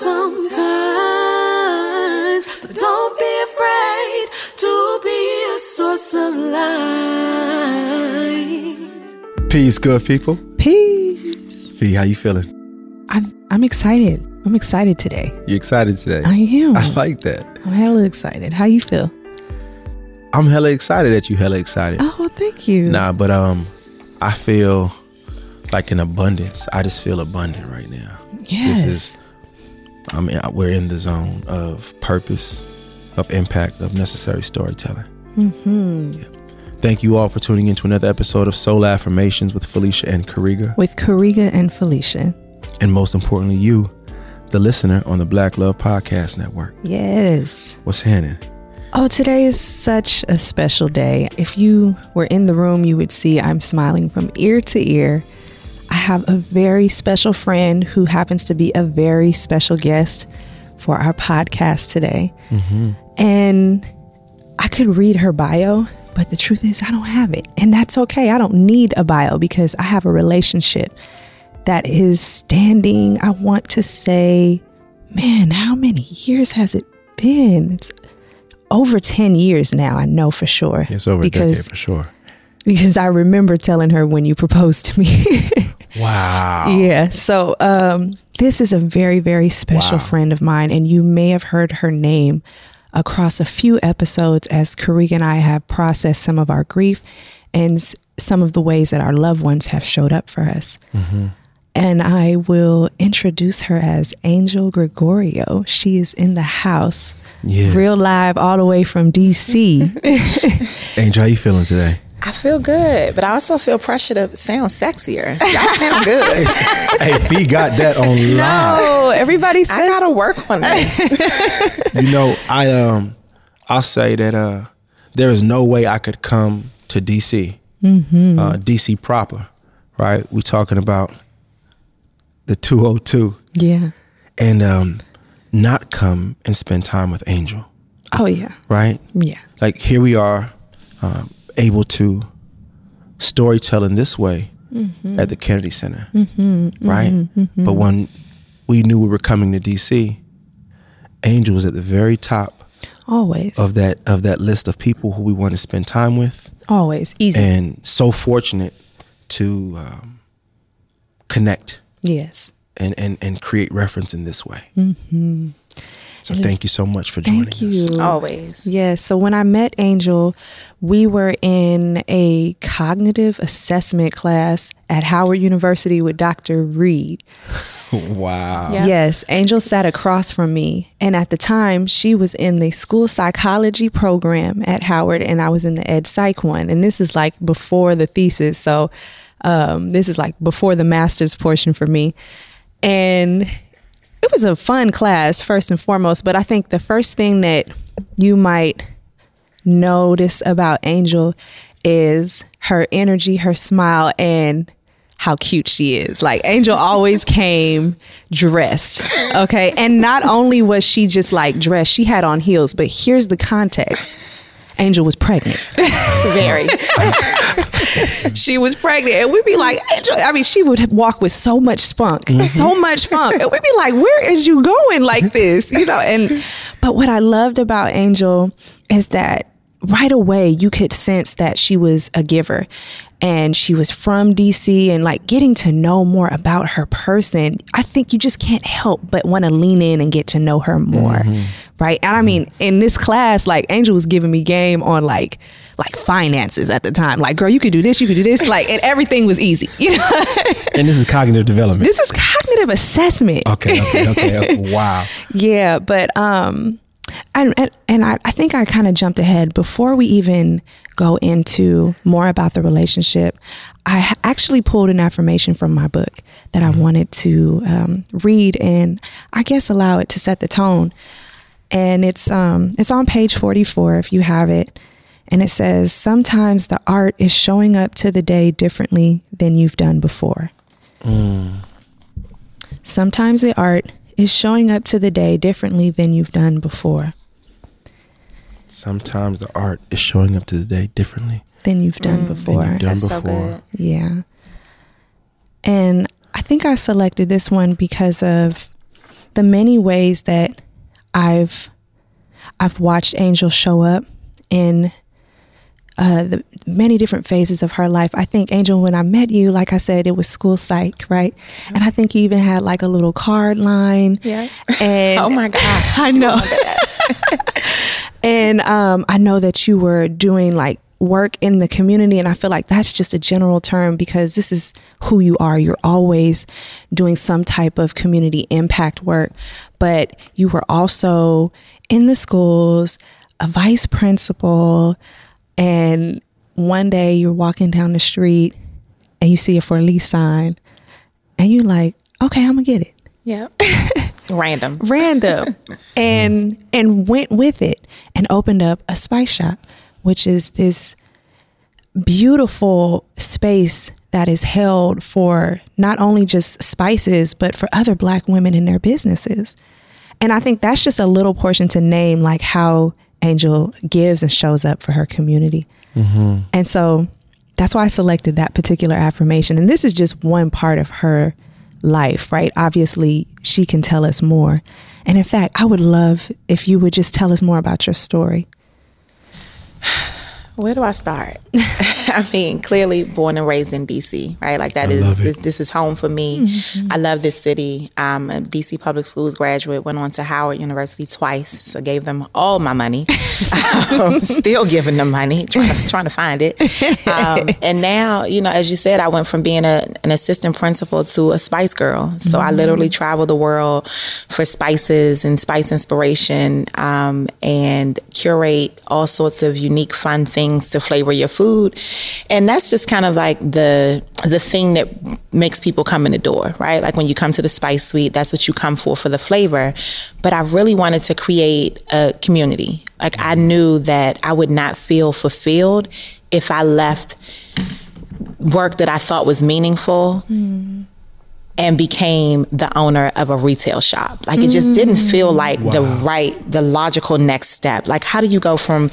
sometimes, but don't be afraid to be a source of light. Peace, good people. Peace. Fee, how you feeling? I'm I'm excited. I'm excited today. You excited today? I am. I like that. I'm hella excited. How you feel? I'm hella excited that you hella excited. Oh, thank you. Nah, but um, I feel like an abundance. I just feel abundant right now. yes. This is, I mean, we're in the zone of purpose, of impact, of necessary storytelling. mm-hmm. Thank you all for tuning in to another episode of Soul Affirmations with Felicia and Kariga. With Kariga and Felicia. And most importantly, you, the listener on the Black Love Podcast Network. Yes. What's happening? Oh, today is such a special day. If you were in the room, you would see I'm smiling from ear to ear. I have a very special friend who happens to be a very special guest for our podcast today. Mm-hmm. And I could read her bio, but the truth is, I don't have it. And that's okay. I don't need a bio because I have a relationship that is standing. I want to say, man, how many years has it been? It's over 10 years now, I know for sure. It's over because, decade for sure. Because I remember telling her when you proposed to me. Wow. Yeah. So um, this is a very, very special Wow. friend of mine, and you may have heard her name across a few episodes as Kariga and I have processed some of our grief and s- some of the ways that our loved ones have showed up for us. And I will introduce her as Angel Gregorio. She is in the house, Yeah. real live, all the way from DC. Angel, how you feeling today? I feel good, but I also feel pressure to sound sexier. Y'all sound good. hey, Fee got that on live. oh, everybody says I gotta work on this. You know, I um, I'll say that uh, there is no way I could come to DC, uh, DC proper, right? We talking about the two hundred two, Yeah. and um, not come and spend time with Angel, Oh, yeah. right? Yeah. Like here we are, um, able to storytell in this way mm-hmm. at the Kennedy Center, mm-hmm. right? Mm-hmm. But when we knew we were coming to DC, Angel was at the very top Always. of that of that list of people who we want to spend time with, Always. Easy. and so fortunate to um, connect yes. and, and and create reference in this way. So thank you so much for joining Thank us. you. Always. Yes. So when I met Angel, we were in a cognitive assessment class at Howard University with Dr. Reed. Wow. Yeah. Yes, Angel sat across from me. And at the time, she was in the school psychology program at Howard, and I was in the ed psych one. And this is like before the thesis. So um, this is like before the master's portion for me. And it was a fun class, first and foremost. But I think the first thing that you might notice about Angel is her energy, her smile, and how cute she is. Like Angel always came dressed. Okay. And not only was she just like dressed, she had on heels, but here's the context. Angel was pregnant. Very. she was pregnant. And we'd be like, Angel, I mean, she would walk with so much spunk, mm-hmm. so much funk. And we'd be like, where is you going like this? You know, and but what I loved about Angel is that right away you could sense that she was a giver and she was from DC and like getting to know more about her person. I think you just can't help but want to lean in and get to know her more. Right. And I mean, in this class, like Angel was giving me game on like like finances at the time. Like, girl, you could do this, you could do this, like, and everything was easy. You know, And this is cognitive development. this is cognitive assessment. Okay, okay, okay. okay. Wow. Yeah, but um, and and, and I, I think I kind of jumped ahead before we even go into more about the relationship. I actually pulled an affirmation from my book that I wanted to um, read and I guess allow it to set the tone. And it's um it's on page forty four if you have it. And it says, Sometimes the art is showing up to the day differently than you've done before. Sometimes the art is showing up to the day differently than you've done before. Sometimes the art is showing up to the day differently Than you've done than before. you've done That's so good. Yeah. And I think I selected this one because of the many ways that I've I've watched Angel show up in uh, the many different phases of her life. I think Angel, when I met you, like I said, it was school psych, right? And I think you even had like a little card line. Yeah. And Oh my gosh. I know. and um, I know that you were doing like work in the community, and I feel like that's just a general term because this is who you are. You're always doing some type of community impact work, but you were also in the schools, a vice principal, and one day you're walking down the street and you see a for lease sign, and you're like, okay, I'm gonna get it Yeah. Random. random and and went with it and opened up a spice shop which is this beautiful space that is held for not only just spices but for other black women in their businesses and i think that's just a little portion to name like how angel gives and shows up for her community mm-hmm. and so that's why I selected that particular affirmation. And this is just one part of her life, right? Obviously, she can tell us more. And in fact, I would love if you would just tell us more about your story. Where do I start? I mean, clearly born and raised in DC, right? Like that is love it. this, this is home for me. I love this city. I'm a DC public schools graduate. Went on to Howard University twice, so gave them all my money. um, still giving them money, trying to trying to find it. Um, and now, you know, as you said, I went from being a, an assistant principal to a Spice Girl. So I literally travel the world for spices and spice inspiration, um, and curate all sorts of unique, fun things to flavor your food. And that's just kind of like the the thing that makes people come in the door, right? Like when you come to the Spice Suite, that's what you come for for the flavor. But I really wanted to create a community. Like I knew that I would not feel fulfilled if I left work that I thought was meaningful mm. And became the owner of a retail shop. Like it just didn't feel mm. like the right, the logical next step. Like how do you go from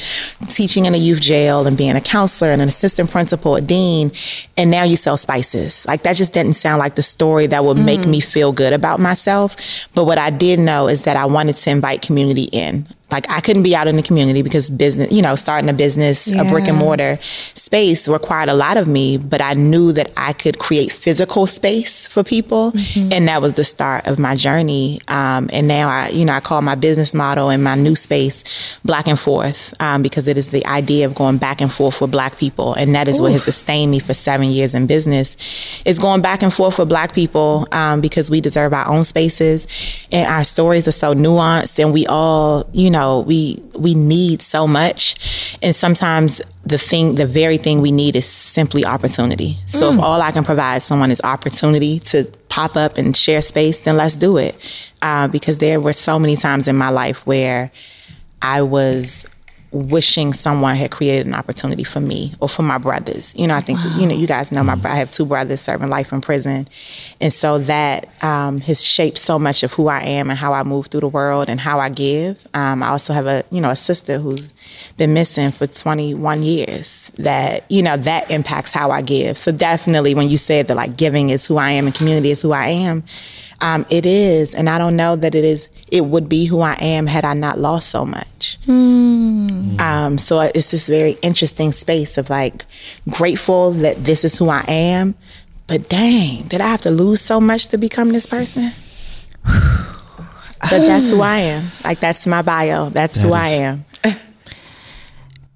teaching in a youth jail and being a counselor and an assistant principal, a dean, and now you sell spices? Like that just didn't sound like the story that would make mm. me feel good about myself. But what I did know is that I wanted to invite community in. Like I couldn't be out in the community because business, you know, starting a business, a brick and mortar space required a lot of me, but I knew that I could create physical space for people. And that was the start of my journey. Um, and now I, you know, I call my business model and my new space Black and Forth um, because it is the idea of going back and forth with Black people. And that is what has sustained me for seven years in business is going back and forth with Black people um, because we deserve our own spaces and our stories are so nuanced and we all, you know, we we need so much. And sometimes the thing, the very thing we need is simply opportunity. So if all I can provide someone is opportunity to pop up and share space, then let's do it. Uh, because there were so many times in my life where I was wishing someone had created an opportunity for me or for my brothers. You know, I think you know you guys know my I have two brothers serving life in prison, and so that um, has shaped so much of who I am and how I move through the world and how I give. Um, I also have a you know a sister who's been missing for 21 years. That you know that impacts how I give. So definitely, when you said that like giving is who I am and community is who I am. Um, it is, and I don't know that it is. It would be who I am had I not lost so much. Um, so it's this very interesting space of like grateful that this is who I am, but dang, did I have to lose so much to become this person? but that's who I am. Like that's my bio. That's who I am.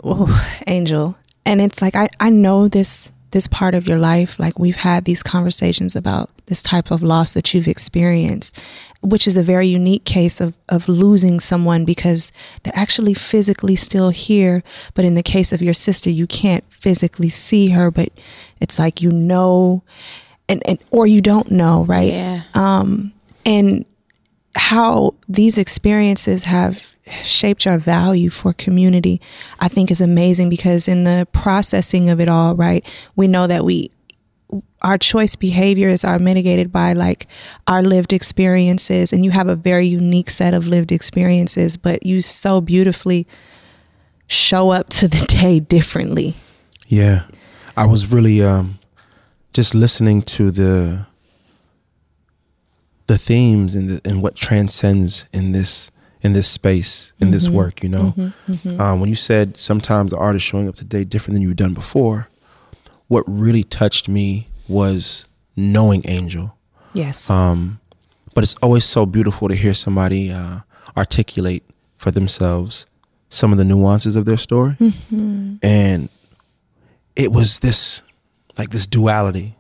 oh, Angel. And it's like I, I know this this part of your life. Like we've had these conversations about this type of loss that you've experienced, which is a very unique case of of losing someone because they're actually physically still here. But in the case of your sister, you can't physically see her, but it's like you know and, and or you don't know, right? Yeah. Um, and how these experiences have shaped our value for community i think is amazing because in the processing of it all right we know that we our choice behaviors are mitigated by like our lived experiences and you have a very unique set of lived experiences but you so beautifully show up to the day differently Yeah. I was really um just listening to the the themes and the, and what transcends in this in this space in this work. You know, Um, when you said sometimes the art is showing up today different than you've done before, what really touched me was knowing Angel. Yes. Um, but it's always so beautiful to hear somebody uh, articulate for themselves some of the nuances of their story. And it was this, like this duality.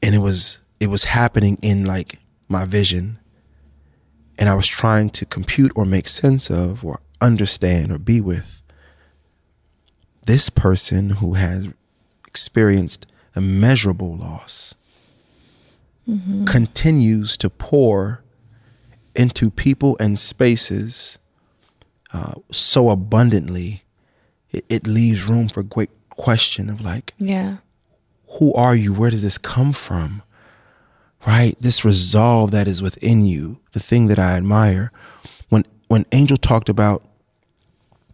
And it was, it was happening in like my vision. And I was trying to compute or make sense of or understand or be with this person who has experienced immeasurable loss continues to pour into people and spaces uh, so abundantly, it, it leaves room for great question of like, yeah. who are you? Where does this come from? Right? This resolve that is within you, the thing that I admire. When when Angel talked about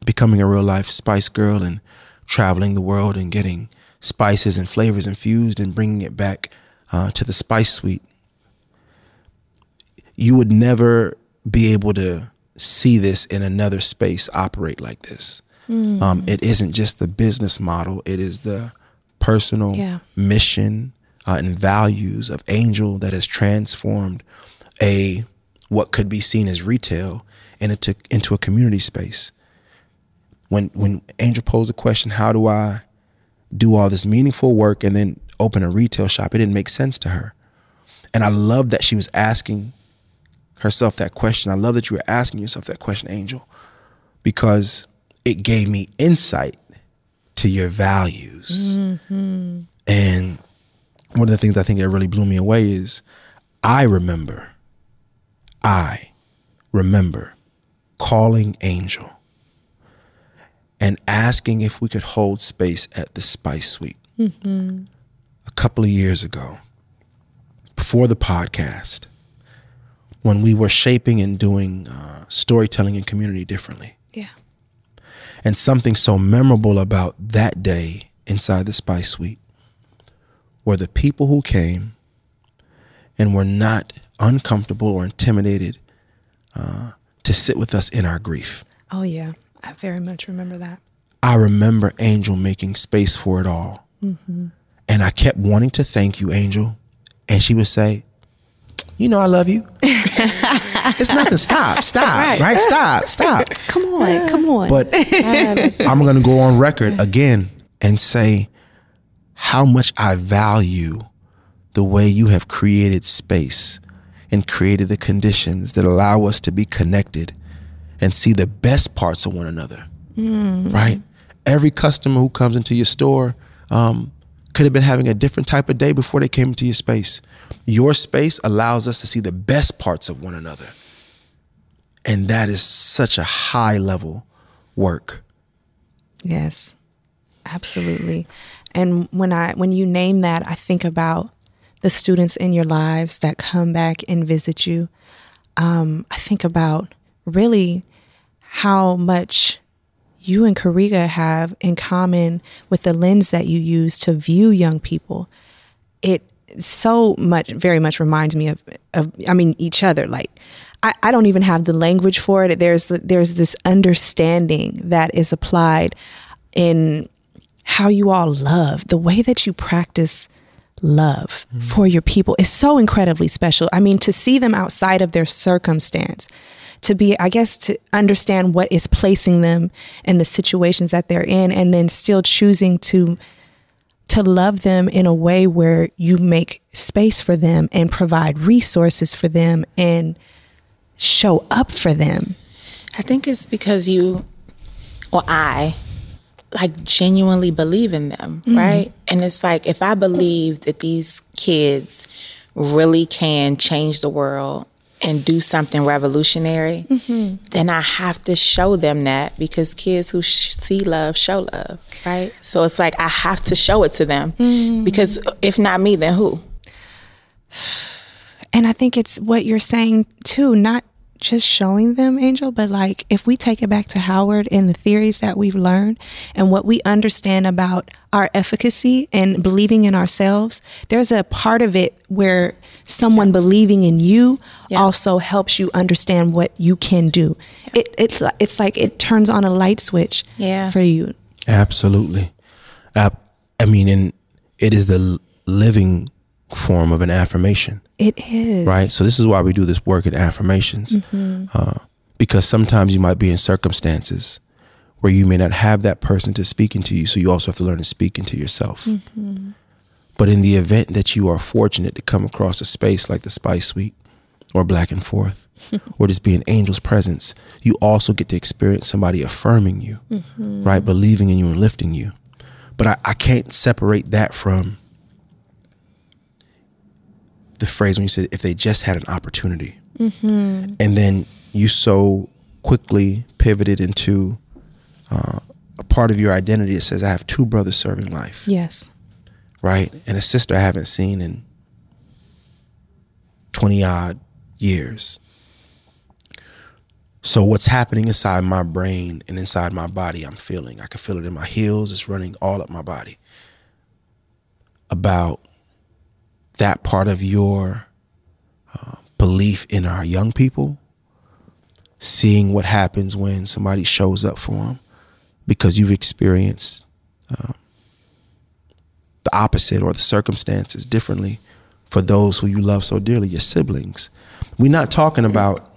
becoming a real life spice girl and traveling the world and getting spices and flavors infused and bringing it back uh, to the spice suite, you would never be able to see this in another space operate like this. Um, it isn't just the business model; it is the personal Yeah. mission uh, and values of Angel that has transformed a what could be seen as retail into into a community space. When when Angel posed the question, "How do I do all this meaningful work and then open a retail shop?" It didn't make sense to her, and I love that she was asking herself that question. I love that you were asking yourself that question, Angel, because it gave me insight to your values. Mm-hmm. And one of the things I think that really blew me away is I remember, I remember calling Angel and asking if we could hold space at the Spice Suite a couple of years ago before the podcast when we were shaping and doing uh, storytelling and community differently. Yeah. And something so memorable about that day inside the Spice Suite were the people who came and were not uncomfortable or intimidated uh, to sit with us in our grief. Oh yeah. I very much remember that. I remember Angel making space for it all. Mm-hmm. And I kept wanting to thank you, Angel. And she would say, You know, I love you. it's nothing. Stop, stop, right. Stop, stop. Come on, come on. But I'm going to go on record again and say how much I value the way you have created space and created the conditions that allow us to be connected and see the best parts of one another. Right? Every customer who comes into your store um, could have been having a different type of day before they came into your space. Your space allows us to see the best parts of one another. And that is such a high level work. Yes, absolutely. And when I when you name that, I think about the students in your lives that come back and visit you. Um, I think about really how much you and Kariga have in common with the lens that you use to view young people. It so much, very much reminds me of, of I mean, each other. Like, I, I don't even have the language for it. There's there's this understanding that is applied in how you all love, the way that you practice love mm-hmm. for your people is so incredibly special. I mean, to see them outside of their circumstance, to be, I guess, to understand what is placing them in the situations that they're in, and then still choosing to to love them in a way where you make space for them and provide resources for them and show up for them. I think it's because you or I like genuinely believe in them, mm-hmm. right? And it's like if I believe that these kids really can change the world and do something revolutionary, mm-hmm. then I have to show them that because kids who sh- see love show love, right? So it's like I have to show it to them mm-hmm. because if not me, then who? And I think it's what you're saying too, not just showing them, Angel, but like if we take it back to Howard and the theories that we've learned and what we understand about our efficacy and believing in ourselves, there's a part of it where someone believing in you Yeah. also helps you understand what you can do. It, it's it's like it turns on a light switch Yeah. for you. Absolutely. Uh, I mean, and it is the living form of an affirmation, It is right? So this is why we do this work in affirmations, mm-hmm. uh, because sometimes you might be in circumstances where you may not have that person to speak into you, so you also have to learn to speak into yourself. Mm-hmm. But in the event that you are fortunate to come across a space like the Spice Suite or Black and Forth, or just be in Angel's presence, you also get to experience somebody affirming you, mm-hmm. right? Believing in you and lifting you. But I, I can't separate that from the phrase when you said if they just had an opportunity. And then you so quickly pivoted into uh, a part of your identity that says, I have two brothers serving life Yes. right? And a sister I haven't seen in 20 odd years. So what's happening inside my brain and inside my body, I'm feeling. I can feel it in my heels, it's running all up my body. About that part of your uh, belief in our young people, seeing what happens when somebody shows up for them because you've experienced um, the opposite or the circumstances differently for those who you love so dearly, your siblings. We're not talking about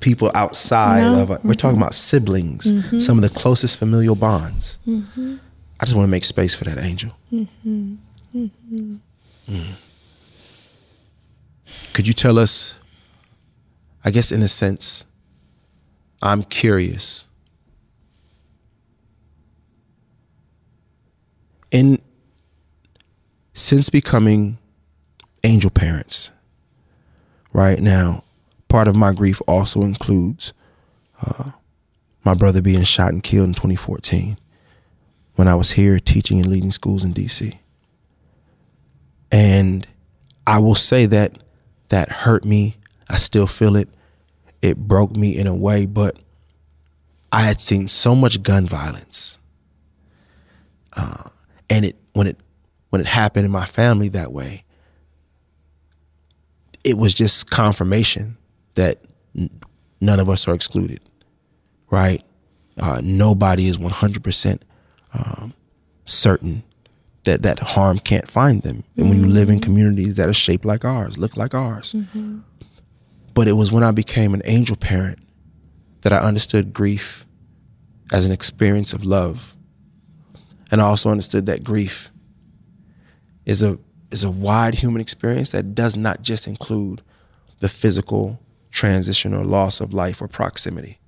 people outside No. of, we're talking mm-hmm. about siblings, mm-hmm. some of the closest familial bonds. Mm-hmm. I just want to make space for that, Angel. Mm. Could you tell us, I guess, in a sense, I'm curious. In since becoming angel parents, right now, part of my grief also includes uh, my brother being shot and killed in 2014 when I was here teaching and leading schools in DC. And I will say that that hurt me. I still feel it. It broke me in a way, but I had seen so much gun violence. Uh, and it when it when it happened in my family that way, it was just confirmation that n- none of us are excluded, right? Uh, nobody is 100% um, certain that that harm can't find them. And when you live in mm-hmm. communities that are shaped like ours, look like ours. Mm-hmm. But it was when I became an angel parent that I understood grief as an experience of love. And I also understood that grief is a is a wide human experience that does not just include the physical transition or loss of life or proximity.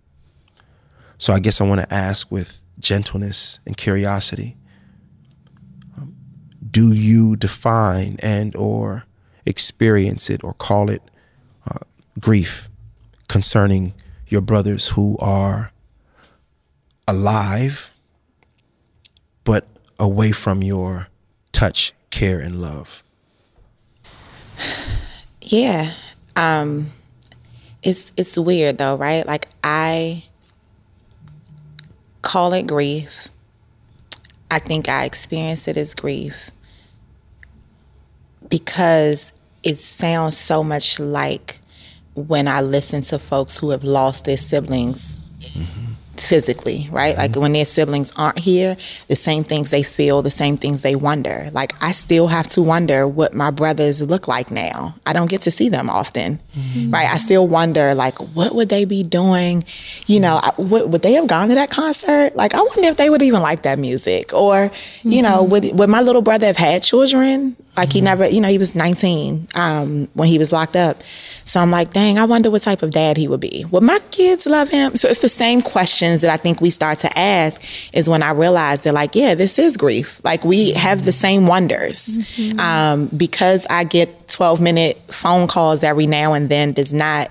So I guess I want to ask with gentleness and curiosity, do you define and or experience it or call it uh, grief concerning your brothers who are alive but away from your touch, care, and love? Yeah. Um it's it's weird though, right? Like I call it grief. I think I experience it as grief because it sounds so much like when I listen to folks who have lost their siblings mm-hmm. physically, right? Like mm-hmm. when their siblings aren't here, the same things they feel, the same things they wonder. Like I still have to wonder what my brothers look like now. I don't get to see them often, mm-hmm. right? I still wonder, like, what would they be doing? You know, I- would, would they have gone to that concert? Like, I wonder if they would even like that music, or you know, would would my little brother have had children? Like he never, you know, he was 19 um, when he was locked up. So I'm like, dang, I wonder what type of dad he would be. Would my kids love him? So it's the same questions that I think we start to ask is when I realize they're like, yeah, this is grief. Like we have the same wonders. Um, because I get 12 minute phone calls every now and then does not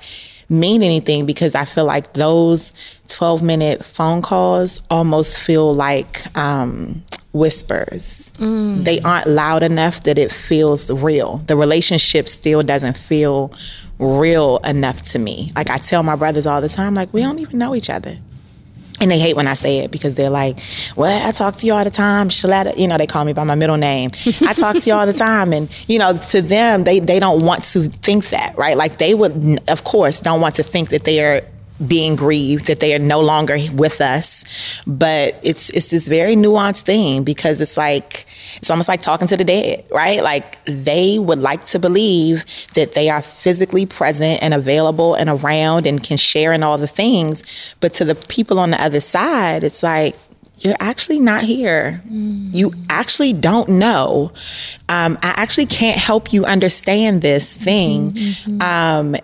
mean anything because I feel like those 12 minute phone calls almost feel like um, whispers. Mm. They aren't loud enough that it feels real. The relationship still doesn't feel real enough to me. Like I tell my brothers all the time, like we don't even know each other. And they hate when I say it because they're like, "Well, I talk to you all the time, Shaletta." You know, they call me by my middle name. I talk to you all the time, and you know, to them, they they don't want to think that, right? Like they would, of course, don't want to think that they are being grieved that they are no longer with us but it's it's this very nuanced thing because it's like it's almost like talking to the dead right like they would like to believe that they are physically present and available and around and can share in all the things but to the people on the other side it's like you're actually not here. Mm. You actually don't know. Um, I actually can't help you understand this thing. Mm-hmm. Um,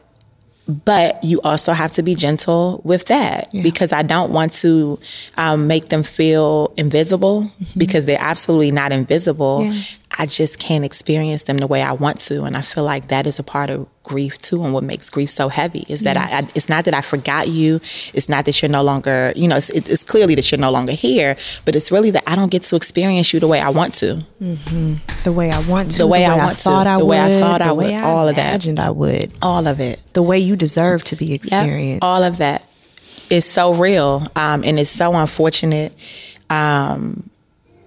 but you also have to be gentle with that yeah. because I don't want to um, make them feel invisible mm-hmm. because they're absolutely not invisible. Yeah. I just can't experience them the way I want to. And I feel like that is a part of grief too. And what makes grief so heavy is that yes. I, I, it's not that I forgot you. It's not that you're no longer, you know, it's, it, it's, clearly that you're no longer here, but it's really that I don't get to experience you the way I want to. Mm-hmm. The way I want to. The way, the way I, I, want thought to. I the would, way I thought I would. All of that. imagined I would. All of it. The way you deserve to be experienced. Yep. All of that is so real. Um, and it's so unfortunate. Um,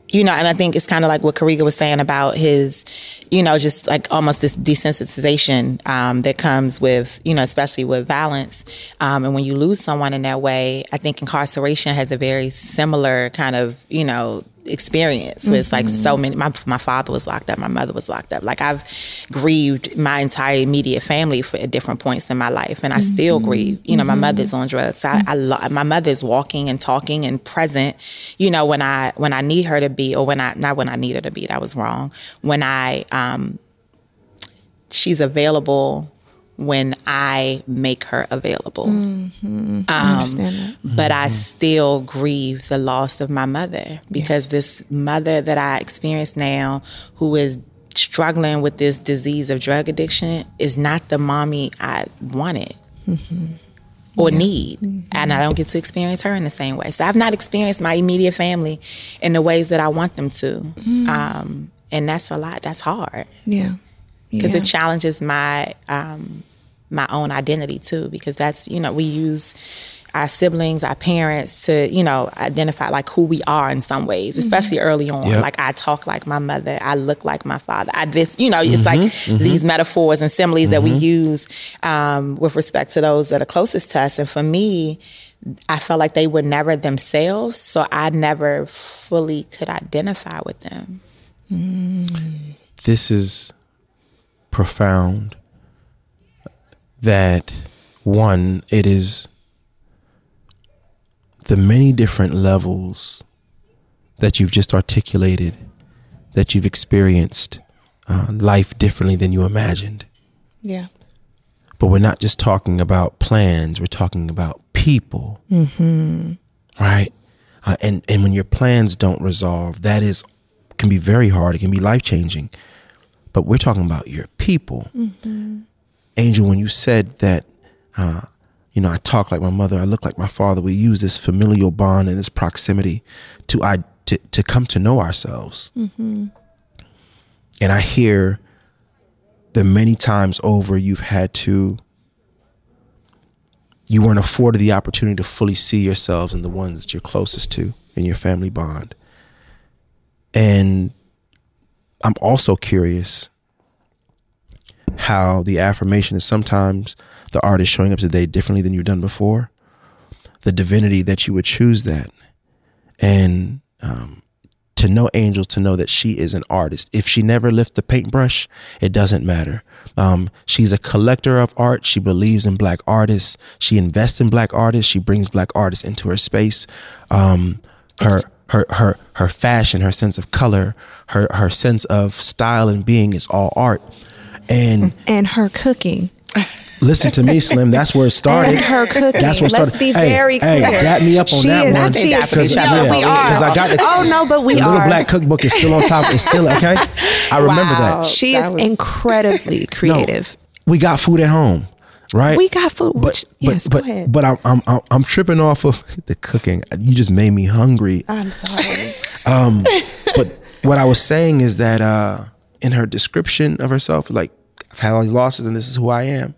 you know, and I think it's kind of like what Kariga was saying about his, you know, just like almost this desensitization um, that comes with, you know, especially with violence. Um, and when you lose someone in that way, I think incarceration has a very similar kind of, you know, experience. Mm-hmm. It's like so many. My my father was locked up. My mother was locked up. Like I've grieved my entire immediate family for at different points in my life, and I mm-hmm. still grieve. You know, my mm-hmm. mother's on drugs. I, I lo- my mother's walking and talking and present. You know, when I when I need her to be, or when I not when I need her to be. That was wrong. When I um, she's available when I make her available. Mm-hmm. Um, I understand that. But I still grieve the loss of my mother because yeah. this mother that I experience now, who is struggling with this disease of drug addiction, is not the mommy I wanted. Mm-hmm. Or yeah. need, mm-hmm. and I don't get to experience her in the same way. So I've not experienced my immediate family in the ways that I want them to, mm. um, and that's a lot. That's hard. Yeah, because yeah. it challenges my um, my own identity too. Because that's you know we use our siblings, our parents to, you know, identify like who we are in some ways, mm-hmm. especially mm-hmm. early on. Yep. Like I talk like my mother, I look like my father. I this, you know, it's mm-hmm. like mm-hmm. these metaphors and similes that we mm-hmm. use um, with respect to those that are closest to us. And for me, I felt like they were never themselves, so I never fully could identify with them. Mm. This is profound that one, it is the many different levels that you've just articulated, that you've experienced uh, life differently than you imagined. Yeah. But we're not just talking about plans, we're talking about people. Mm-hmm. Right? Uh, and, and when your plans don't resolve, that is can be very hard. It can be life changing. But we're talking about your people. Mm-hmm. Angel, when you said that, uh, you know, I talk like my mother, I look like my father. We use this familial bond and this proximity to I to, to come to know ourselves. Mm-hmm. And I hear the many times over you've had to you weren't afforded the opportunity to fully see yourselves and the ones that you're closest to in your family bond. And I'm also curious how the affirmation is sometimes the art is showing up today differently than you've done before. The divinity that you would choose that. And um, to know angels, to know that she is an artist. If she never lifts the paintbrush, it doesn't matter. Um, she's a collector of art. She believes in black artists. She invests in black artists. She brings black artists into her space. Um, her her her her fashion, her sense of color, her her sense of style and being is all art and and her cooking. Listen to me, Slim. That's where it started. And her cooking. That's where it started. Let's be hey, very clear. Hey, got me up on she that is, one. She is, Because yeah, we are. I got the, oh no, but we the are. little black cookbook is still on top. It's still okay. I remember Wow. that. She That is was- incredibly creative. We got food at home, right? We got food. but yes, but go ahead. but I'm, I'm I'm I'm tripping off of the cooking. You just made me hungry. I'm sorry. Um, but what I was saying is that uh, in her description of herself, like I've had all these losses and this is who I am.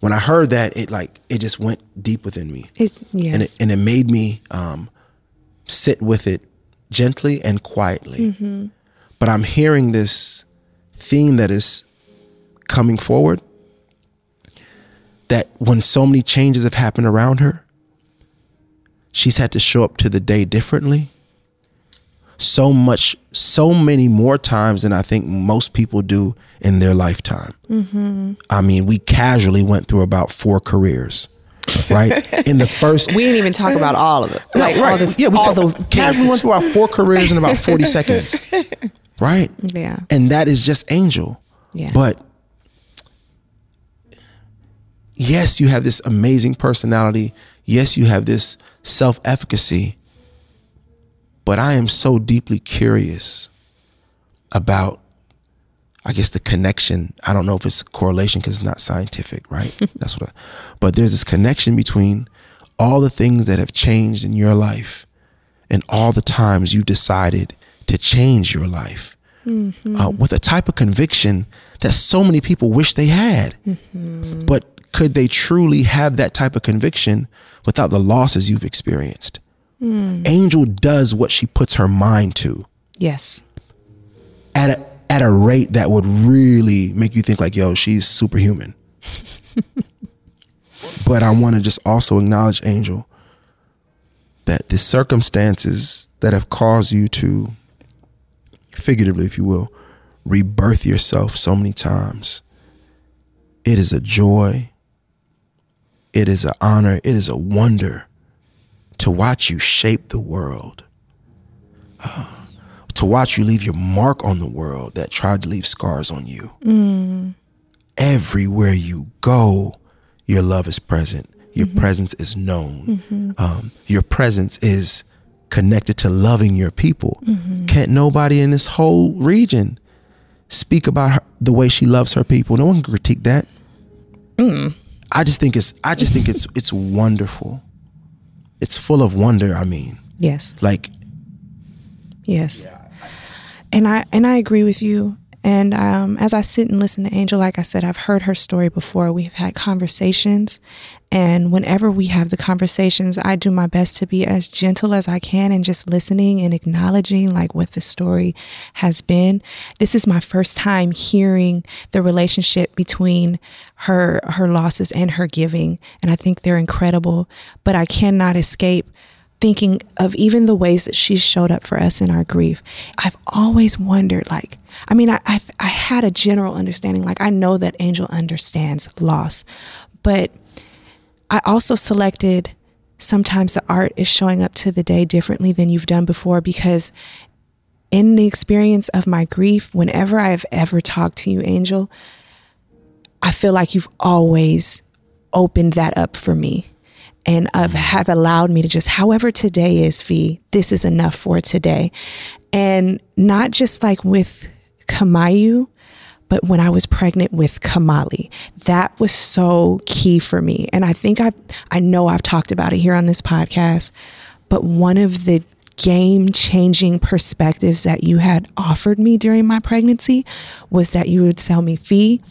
when I heard that, it like it just went deep within me, It, yes. and it and it made me um, sit with it gently and quietly. But I'm hearing this theme that is coming forward. That when so many changes have happened around her, she's had to show up to the day differently. So much, so many more times than I think most people do in their lifetime. Mm-hmm. I mean, we casually went through about four careers, right? In the first, we didn't even talk about all of it. Like all right? this, yeah, we all talk, the casually went through our four careers in about forty seconds, right? Yeah. and that is just Angel. Yeah. But yes, you have this amazing personality. Yes, you have this self efficacy. But I am so deeply curious about, I guess, the connection. I don't know if it's a correlation because it's not scientific, right? That's what I, but there's this connection between all the things that have changed in your life and all the times you decided to change your life uh, with a type of conviction that so many people wish they had. But could they truly have that type of conviction without the losses you've experienced? Hmm. Angel does what she puts her mind to yes. at a at a rate that would really make you think like, yo, she's superhuman. but I want to just also acknowledge Angel that the circumstances that have caused you to figuratively, if you will, rebirth yourself so many times. It is a joy. It is an honor. It is a wonder to watch you shape the world uh, to watch you leave your mark on the world that tried to leave scars on you. Mm. Everywhere you go, your love is present. Your mm-hmm. presence is known. Mm-hmm. Um, your presence is connected to loving your people. Mm-hmm. Can't nobody in this whole region speak about her, the way she loves her people. No one can critique that. Mm. I just think it's. I just think it's. It's wonderful. It's full of wonder. I mean, Yes. like Yes. And I and I agree with you. And um, as I sit and listen to Angel, like I said, I've heard her story before. We've had conversations, and whenever we have the conversations, I do my best to be as gentle as I can and just listening and acknowledging like what the story has been. This is my first time hearing the relationship between her her losses and her giving, and I think they're incredible. But I cannot escape thinking of even the ways that she showed up for us in our grief. I've always wondered, like, I mean, I, I've, I had a general understanding, like, I know that Angel understands loss, but I also selected sometimes the art is showing up to the day differently than you've done before because in the experience of my grief, whenever I've ever talked to you, Angel, I feel like you've always opened that up for me and of have allowed me to just however today is fee this is enough for today. And not just like with kamayu but when i was pregnant with kamali. That was so key for me. And i think i i know i've talked about it here on this podcast but one of the game changing perspectives that you had offered me during my pregnancy was that you would tell me fee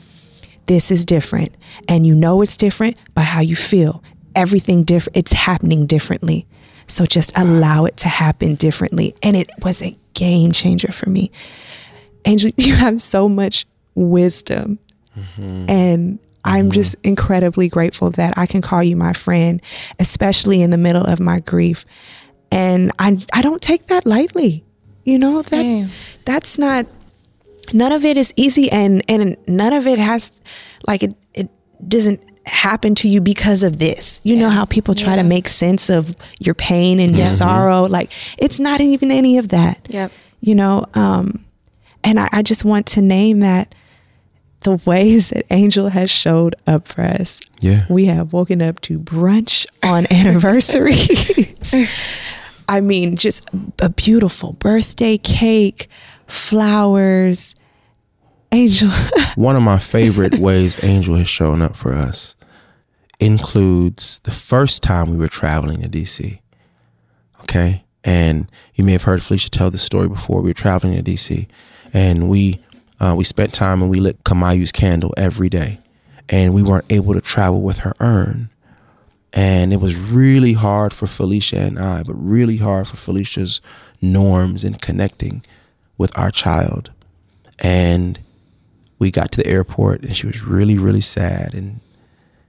this is different. And you know it's different by how you feel everything different it's happening differently. So just allow it to happen differently. And it was a game changer for me. Angel you have so much wisdom. Mm-hmm. And i'm mm-hmm. just incredibly grateful that i can call you my friend especially in the middle of my grief. And i i don't take that lightly you know Same. that that's not none of it is easy and and none of it has like it it doesn't happen to you because of this. You know how people try to make sense of your pain and your sorrow? Like it's not even any of that. Yep. you know um and I, I just want to name that the ways that angel has showed up for us. Yeah. we have woken up to brunch on anniversaries i mean just a beautiful birthday cake flowers angel One of my favorite ways Angel has shown up for us includes the first time we were traveling to DC. Okay. And you may have heard Felicia tell the story before. We were traveling to DC and we uh, we spent time and we lit Kamayu's candle every day. and we weren't able to travel with her urn. And it was really hard for Felicia and I, but really hard for Felicia's norms and connecting with our child. And we got to the airport and she was really, really sad and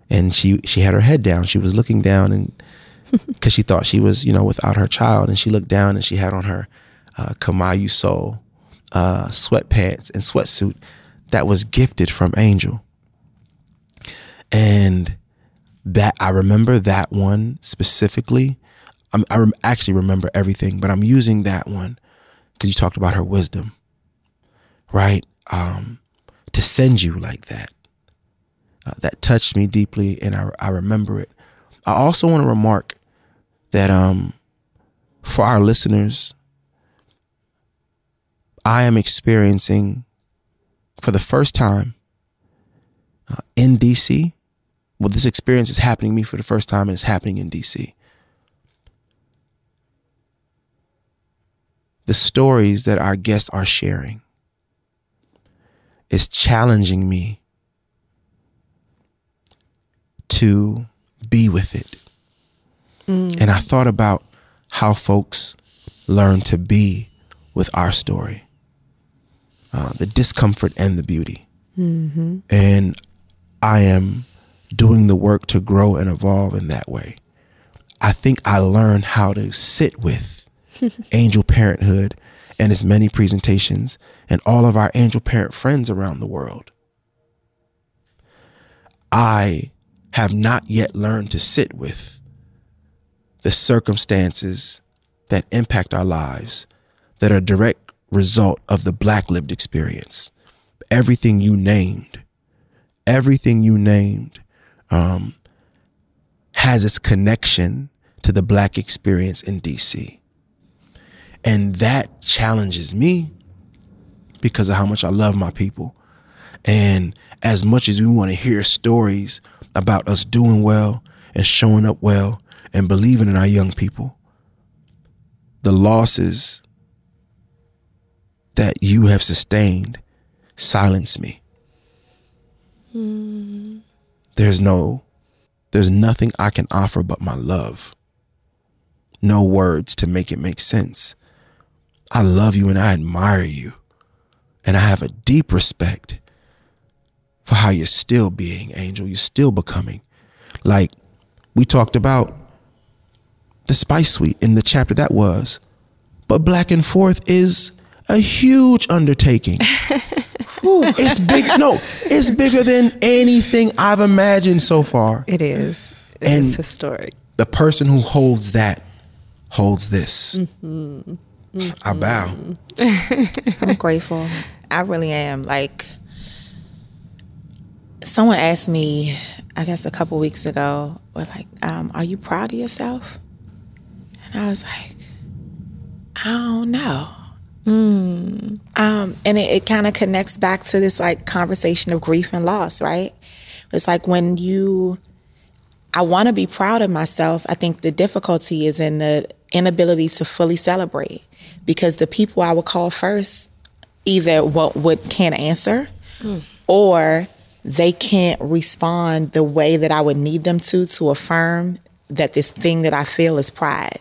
and she she had her head down. She was looking down and because she thought she was, you know, without her child. And she looked down and she had on her uh, Kamayu Soul uh, sweatpants and sweatsuit that was gifted from Angel. And that I remember that one specifically. I'm, I rem- actually remember everything, but I'm using that one because you talked about her wisdom, right? Um, to send you like that, uh, that touched me deeply, and I, I remember it. I also want to remark that um, for our listeners, I am experiencing for the first time uh, in DC. Well, this experience is happening to me for the first time, and it's happening in DC. The stories that our guests are sharing is challenging me to be with it. Mm. And I thought about how folks learn to be with our story uh, the discomfort and the beauty. Mm-hmm. And I am doing the work to grow and evolve in that way. I think I learned how to sit with angel parenthood and its many presentations and all of our angel parent friends around the world. I have not yet learned to sit with the circumstances that impact our lives that are direct result of the black lived experience. Everything you named, everything you named, um, has its connection to the black experience in DC. And that challenges me because of how much I love my people. And as much as we want to hear stories about us doing well and showing up well and believing in our young people, the losses that you have sustained silence me. Mm. There's no, there's nothing I can offer but my love. No words to make it make sense. I love you and I admire you. And I have a deep respect for how you're still being, Angel. You're still becoming. Like we talked about the Spice Suite in the chapter that was. But Black and Forth is a huge undertaking. it's big. No, it's bigger than anything I've imagined so far. It is. It and is historic. The person who holds that holds this. Mm-hmm. Mm-hmm. I bow. I'm grateful. I really am. Like, someone asked me, I guess a couple weeks ago, "What like, um, are you proud of yourself? And I was like, I don't know. Mm. Um, and it, it kind of connects back to this like conversation of grief and loss, right? It's like when you, I want to be proud of myself. I think the difficulty is in the inability to fully celebrate because the people I would call first either what would can't answer mm. or they can't respond the way that I would need them to to affirm that this thing that I feel is pride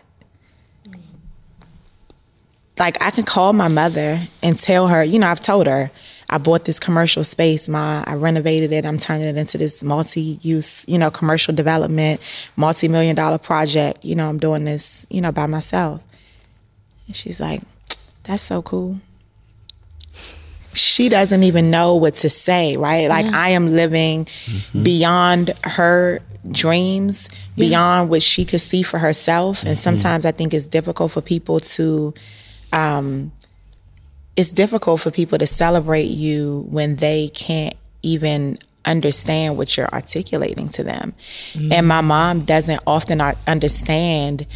like I can call my mother and tell her, you know, I've told her I bought this commercial space, ma. I renovated it. I'm turning it into this multi-use, you know, commercial development, multi-million dollar project. You know, I'm doing this, you know, by myself. And she's like, "That's so cool." She doesn't even know what to say, right? Like yeah. I am living mm-hmm. beyond her dreams, yeah. beyond what she could see for herself. And mm-hmm. sometimes I think it's difficult for people to um, it's difficult for people to celebrate you when they can't even understand what you're articulating to them. Mm-hmm. And my mom doesn't often understand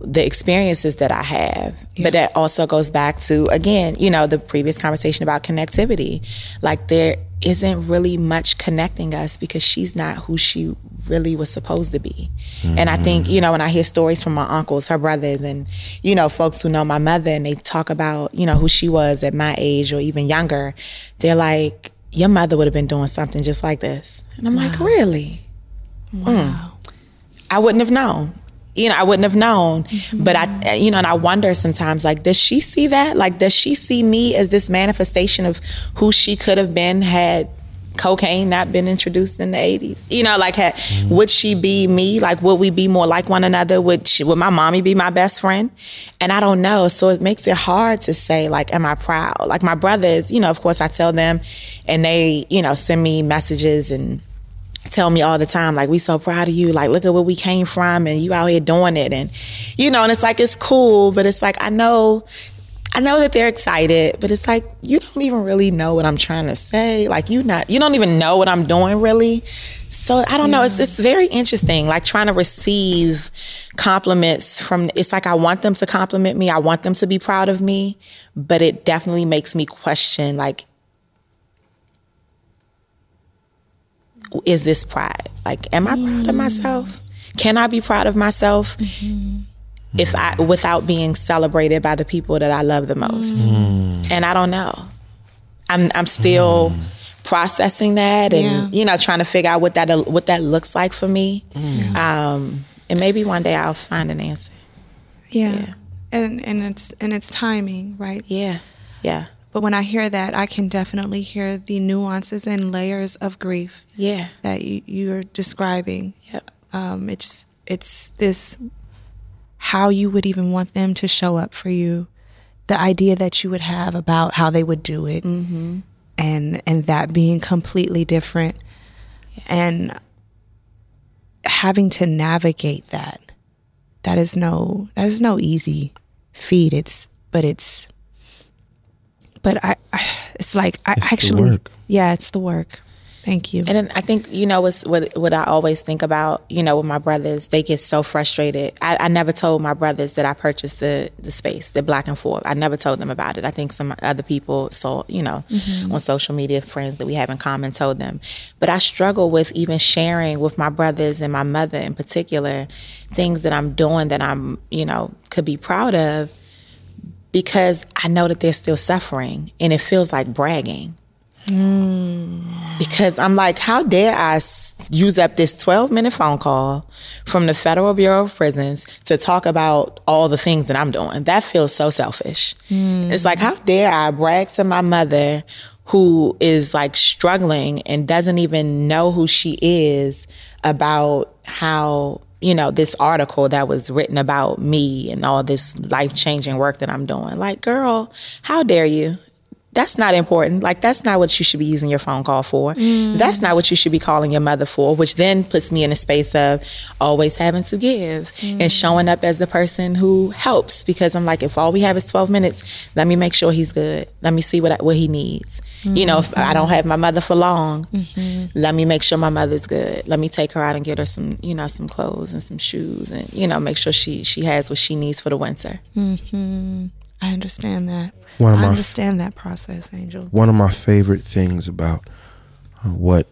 the experiences that I have. Yeah. But that also goes back to, again, you know, the previous conversation about connectivity. Like there isn't really much connecting us because she's not who she really was supposed to be. Mm-hmm. And I think, you know, when I hear stories from my uncles, her brothers, and, you know, folks who know my mother and they talk about, you know, who she was at my age or even younger, they're like, your mother would have been doing something just like this. And I'm like, really? Wow. I wouldn't have known. You know, I wouldn't have known. Mm-hmm. But I, you know, and I wonder sometimes, like, does she see that? Like, does she see me as this manifestation of who she could have been had cocaine not been introduced in the 80s? You know, like, had, mm-hmm. would she be me? Like, would we be more like one another? Would she, would my mommy be my best friend? And I don't know. So it makes it hard to say, like, am I proud? Like, my brothers, you know, of course, I tell them, and they, you know, send me messages and tell me all the time, like, we so proud of you. Like, look at where we came from and you out here doing it. And, you know, and it's like, it's cool, but it's like, I know, I know that they're excited, but it's like, you don't even really know what I'm trying to say. Like, you not, you don't even know what I'm doing really. So I don't know. It's it's very interesting. Like trying to receive compliments from. It's like I want them to compliment me. I want them to be proud of me, but it definitely makes me question. Like, is this pride? Like, am I proud of myself? Can I be proud of myself if I without being celebrated by the people that I love the most? And I don't know. I'm I'm still processing that and Yeah. you know trying to figure out what that what that looks like for me. Um, and maybe one day I'll find an answer. Yeah. Yeah. And and it's and it's timing, right? Yeah, yeah, But when I hear that, I can definitely hear the nuances and layers of grief yeah. that you, you're describing. Yep. Um, it's it's this how you would even want them to show up for you, the idea that you would have about how they would do it, and and that being completely different, and having to navigate that. That is no that is no easy feat. It's but it's but I, I it's like I It's the actually work. yeah, it's the work. Thank you. And then I think you know what's what what I always think about. You know, with my brothers, they get so frustrated. I, I never told my brothers that I purchased the the space, the Black and Forth. I never told them about it. I think some other people saw, you know, mm-hmm. on social media, friends that we have in common told them. But I struggle with even sharing with my brothers and my mother in particular things that I'm doing that I'm, you know, could be proud of because I know that they're still suffering and it feels like bragging hmm. because I'm like, how dare I use up this 12 minute phone call from the Federal Bureau of Prisons to talk about all the things that I'm doing? That feels so selfish. Hmm. It's like, how dare I brag to my mother who is like struggling and doesn't even know who she is about how you know this article that was written about me and all this life-changing work that I'm doing. Like girl how dare you that's not important. Like that's not what you should be using your phone call for. Mm. That's not what you should be calling your mother for, which then puts me in a space of always having to give and mm. showing up as the person who helps because I'm like if all we have is 12 minutes, let me make sure he's good. Let me see what I, what he needs. You know, if I don't mm-hmm. have my mother for long, mm-hmm. let me make sure my mother's good. Let me take her out and get her some, you know, some clothes and some shoes and you know, make sure she she has what she needs for the winter. Mm-hmm. I understand that. One of I my- understand that process, Angel. one of my favorite things about uh, what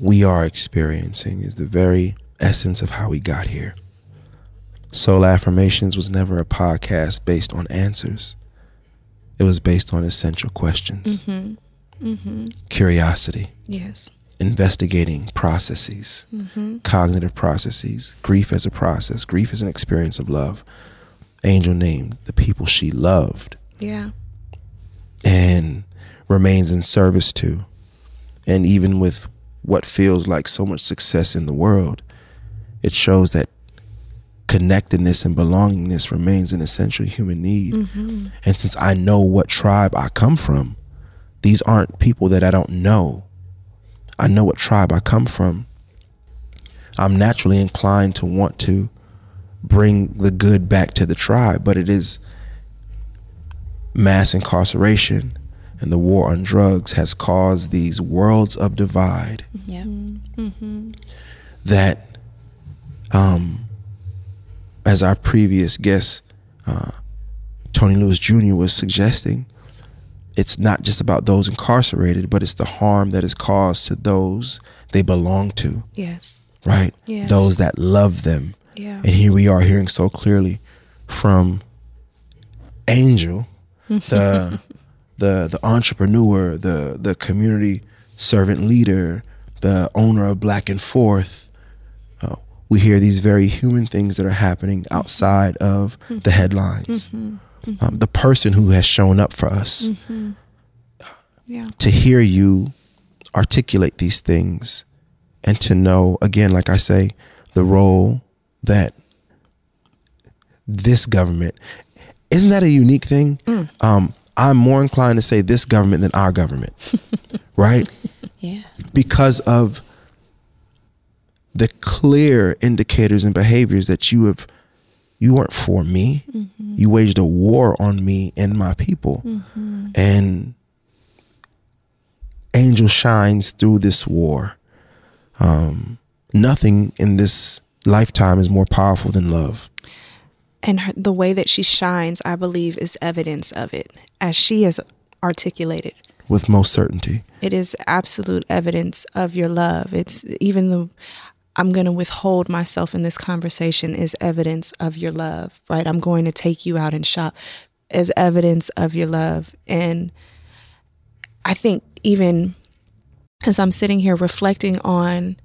we are experiencing is the very essence of how we got here. Soul Affirmations was never a podcast based on answers. It was based on essential questions. Mm-hmm. Mm-hmm. Curiosity, Yes. investigating processes, mm-hmm. cognitive processes, grief as a process, grief as an experience of love. Angel named the people she loved Yeah. and remains in service to. And even with what feels like so much success in the world, it shows that connectedness and belongingness remains an essential human need. Mm-hmm. And since I know what tribe I come from, these aren't people that I don't know. I know what tribe I come from. I'm naturally inclined to want to bring the good back to the tribe, but it is mass incarceration and the war on drugs has caused these worlds of divide Yeah. that um as our previous guest uh Tony Lewis Jr. was suggesting it's not just about those incarcerated but it's the harm that is caused to those they belong to Yes. right Yes. those that love them Yeah. and here we are hearing so clearly from Angel, the the the entrepreneur, the the community servant leader, the owner of Black and Forth. Uh, we hear these very human things that are happening mm-hmm. outside of the mm-hmm. headlines. Mm-hmm. Um, the person who has shown up for us. Uh, yeah. To hear you articulate these things and to know, again, like I say, the role that this government isn't that a unique thing? Um, I'm more inclined to say this government than our government, right? Yeah. Because of the clear indicators and behaviors that you have. You weren't for me. You waged a war on me and my people, and angel shines through this war. Um, nothing in this lifetime is more powerful than love. and her, the way that she shines, I believe, is evidence of it, as she has articulated. with most certainty. It is absolute evidence of your love. It's even the I'm going to withhold myself in this conversation is evidence of your love, right? I'm going to take you out and shop as evidence of your love. And I think even as I'm sitting here reflecting on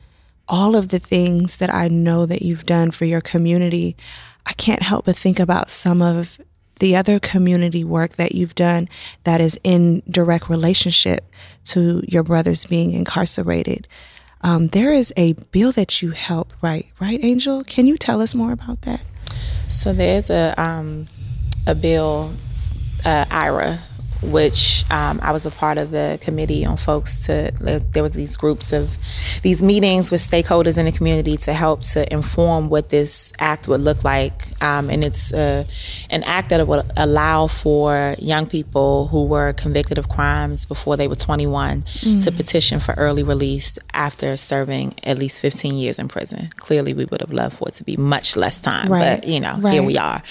all of the things that I know that you've done for your community, I can't help but think about some of the other community work that you've done that is in direct relationship to your brothers being incarcerated. Um, there is a bill that you help write, right, Angel? Can you tell us more about that? So there's a um, a bill, uh, IRA, which um, I was a part of the committee on folks to. There were these groups of these meetings with stakeholders in the community to help to inform what this act would look like, um, and it's uh, an act that would allow for young people who were convicted of crimes before they were 21 to petition for early release after serving at least 15 years in prison. Clearly, we would have loved for it to be much less time, Right. but you know, Right. here we are.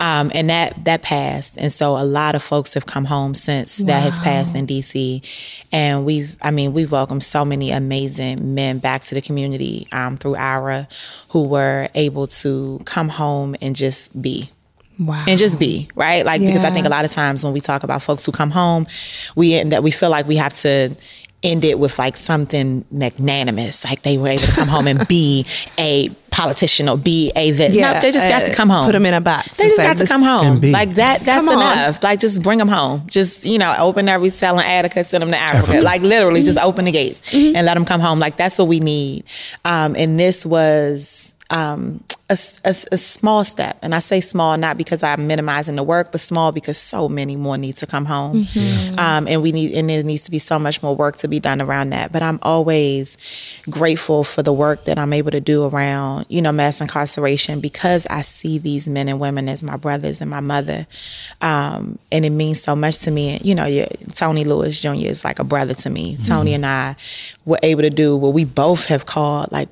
Um, and that that passed, and so a lot of folks have come home since that has passed in DC, and we've, I mean, we've welcomed so many amazing men back to the community um, through IRA, who were able to come home and just be. Wow. and just be right? Like because i think a lot of times when we talk about folks who come home we end up we feel like we have to end it with like something magnanimous like they were able to come home and be a politician or be a this. No they just got to uh, come home. Put them in a box. they just say, got to come home. And like that that's Come on. enough. Like just bring them home. Just you know open every cell in attica send them to africa. Like literally just open the gates Mm-hmm. and let them come home. Like that's what we need. Um, and this was um, a, s- a s- a small step. And i say small not because i'm minimizing the work but small because so many more need to come home. Mm-hmm. um, and we need and there needs to be so much more work to be done around that. But i'm always grateful for the work that i'm able to do around you know mass incarceration because i see these men and women as my brothers and my mother. Um, and it means so much to me. And, you know you, tony lewis jr is like a brother to me. Tony and i were able to do what we both have called like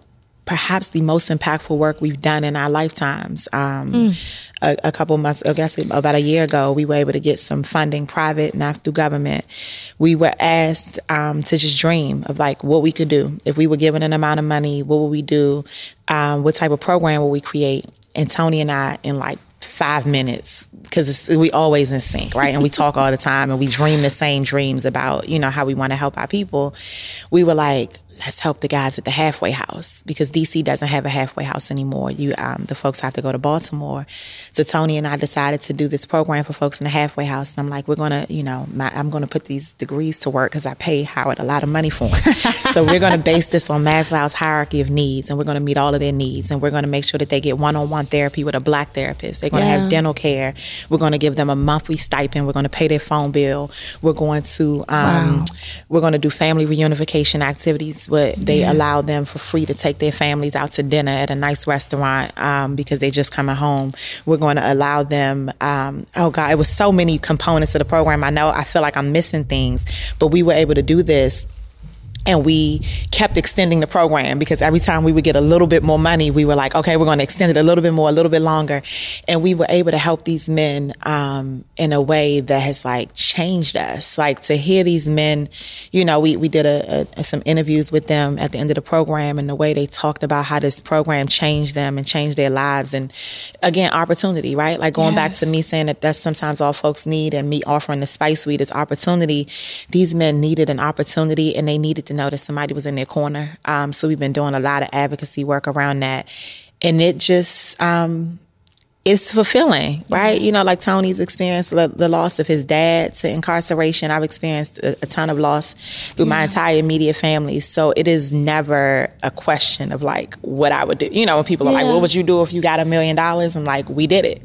perhaps the most impactful work we've done in our lifetimes. Um, a, a couple months, I guess about a year ago, we were able to get some funding, private, not through government. We were asked um, to just dream of like what we could do if we were given an amount of money. What would we do? Um, what type of program would we create? And Tony and I, in like five minutes because we always in sync right and we talk all the time and we dream the same dreams about you know how we want to help our people we were like let's help the guys at the halfway house because dc doesn't have a halfway house anymore you um, the folks have to go to baltimore so tony and i decided to do this program for folks in the halfway house and i'm like we're gonna you know my, i'm gonna put these degrees to work because i pay howard a lot of money for them so we're gonna base this on maslow's hierarchy of needs and we're gonna meet all of their needs and we're gonna make sure that they get one-on-one therapy with a black therapist they're gonna Yeah. have dental care. We're going to give them a monthly stipend. We're going to pay their phone bill. We're going to um, Wow. we're going to do family reunification activities, but they allow them for free to take their families out to dinner at a nice restaurant um, because they just coming home. We're going to allow them. Um, oh God, it was so many components of the program. I know I feel like I'm missing things, but we were able to do this and we kept extending the program because every time we would get a little bit more money, we were like, okay, we're going to extend it a little bit more, a little bit longer, and we were able to help these men um, in a way that has like changed us. Like to hear these men, you know, we we did a, a, some interviews with them at the end of the program, and the way they talked about how this program changed them and changed their lives, and again, opportunity, right? Like going yes. back to me saying that that's sometimes all folks need, and me offering the Spice Suite is opportunity. These men needed an opportunity, and they needed to that somebody was in their corner. Um, so we've been doing a lot of advocacy work around that. And it just, um, it's fulfilling, right? You know, like Tony's experienced the, the, loss of his dad to incarceration. I've experienced a, a ton of loss through yeah. my entire immediate family. So it is never a question of like what I would do. You know, when people are yeah. like, "What would you do if you got a million dollars?" I'm like, "We did it.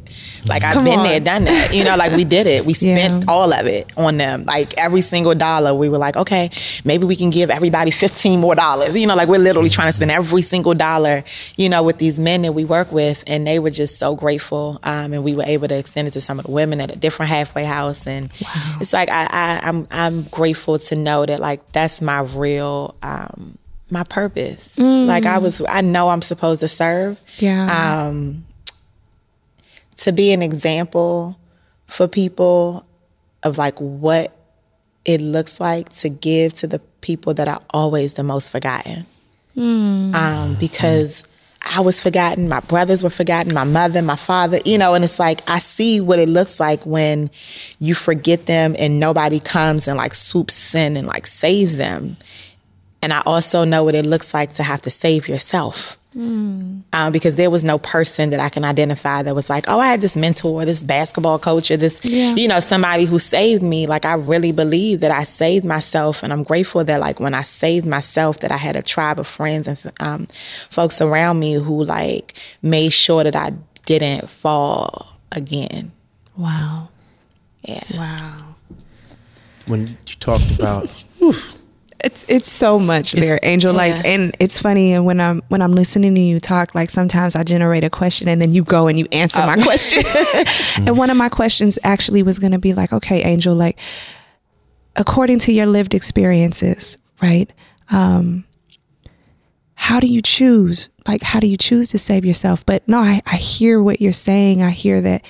Like I've been on. there, done that. You know, like we did it. We spent yeah. all of it on them. Like every single dollar, we were like, okay, maybe we can give everybody 15 more dollars. You know, like we're literally trying to spend every single dollar. You know, with these men that we work with, and they were just so grateful grateful. Um, and we were able to extend it to some of the women at a different halfway house. And wow. it's like I, I, am I'm, I'm grateful to know that like that's my real um, my purpose. Mm. Like I was, I know I'm supposed to serve. Yeah. Um, to be an example for people of like what it looks like to give to the people that are always the most forgotten. Mm. Um, because I was forgotten, my brothers were forgotten, my mother, my father, you know, and it's like I see what it looks like when you forget them and nobody comes and like swoops in and like saves them. And I also know what it looks like to have to save yourself. Mm. Um, because there was no person that I can identify that was like, oh, I had this mentor, this basketball coach, or this, yeah. you know, somebody who saved me. Like, I really believe that I saved myself. And I'm grateful that, like, when I saved myself, that I had a tribe of friends and um, folks around me who, like, made sure that I didn't fall again. Wow. Yeah. Wow. When you talked about, it's it's so much it's, there, Angel. Yeah. Like, and it's funny. And when I'm when I'm listening to you talk, like sometimes I generate a question, and then you go and you answer oh. my question. and one of my questions actually was going to be like, okay, Angel, like, according to your lived experiences, right? Um, how do you choose? Like, how do you choose to save yourself? But no, I, I hear what you're saying. I hear that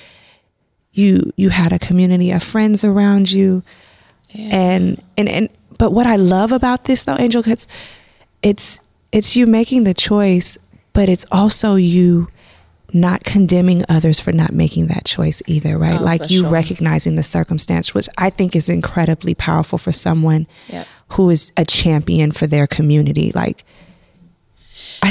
you you had a community of friends around you, yeah. and and and but what I love about this though, Angel, it's it's it's you making the choice, but it's also you not condemning others for not making that choice either, right? Oh, like you sure. recognizing the circumstance, which I think is incredibly powerful for someone yep. who is a champion for their community. Like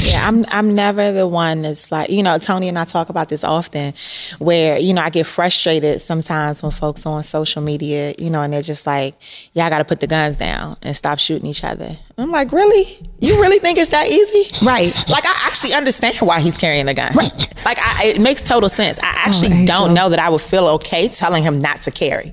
yeah, I'm I'm never the one that's like, you know, Tony and I talk about this often where, you know, I get frustrated sometimes when folks on social media, you know, and they're just like, Yeah, I gotta put the guns down and stop shooting each other. I'm like, Really? You really think it's that easy? Right. Like I actually understand why he's carrying the gun. Right. Like I, it makes total sense. I actually oh, don't know that I would feel okay telling him not to carry.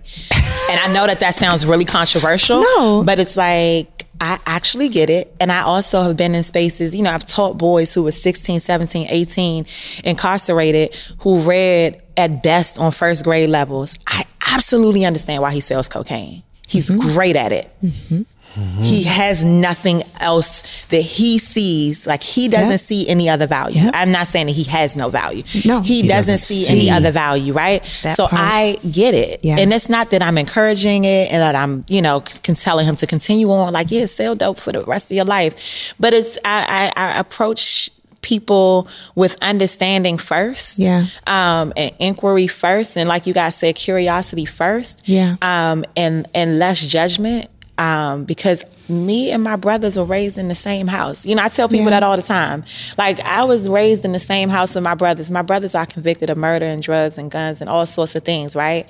and I know that that sounds really controversial. No. But it's like I actually get it. And I also have been in spaces, you know, I've taught boys who were 16, 17, 18, incarcerated, who read at best on first grade levels. I absolutely understand why he sells cocaine. He's mm-hmm. great at it. Mm-hmm. Mm-hmm. He has nothing else that he sees. Like he doesn't yep. see any other value. Yep. I'm not saying that he has no value. No, he, he doesn't, doesn't, see, see, any other value, right? So part. I get it. Yeah. And it's not that I'm encouraging it and that I'm, you know, can telling him to continue on. Like, yeah, sell dope for the rest of your life. But it's I, I, I approach people with understanding first yeah um and inquiry first and like you guys said curiosity first yeah um and and less judgment um, because me and my brothers were raised in the same house. You know, I tell people yeah. that all the time. Like, I was raised in the same house with my brothers. My brothers are convicted of murder and drugs and guns and all sorts of things, right?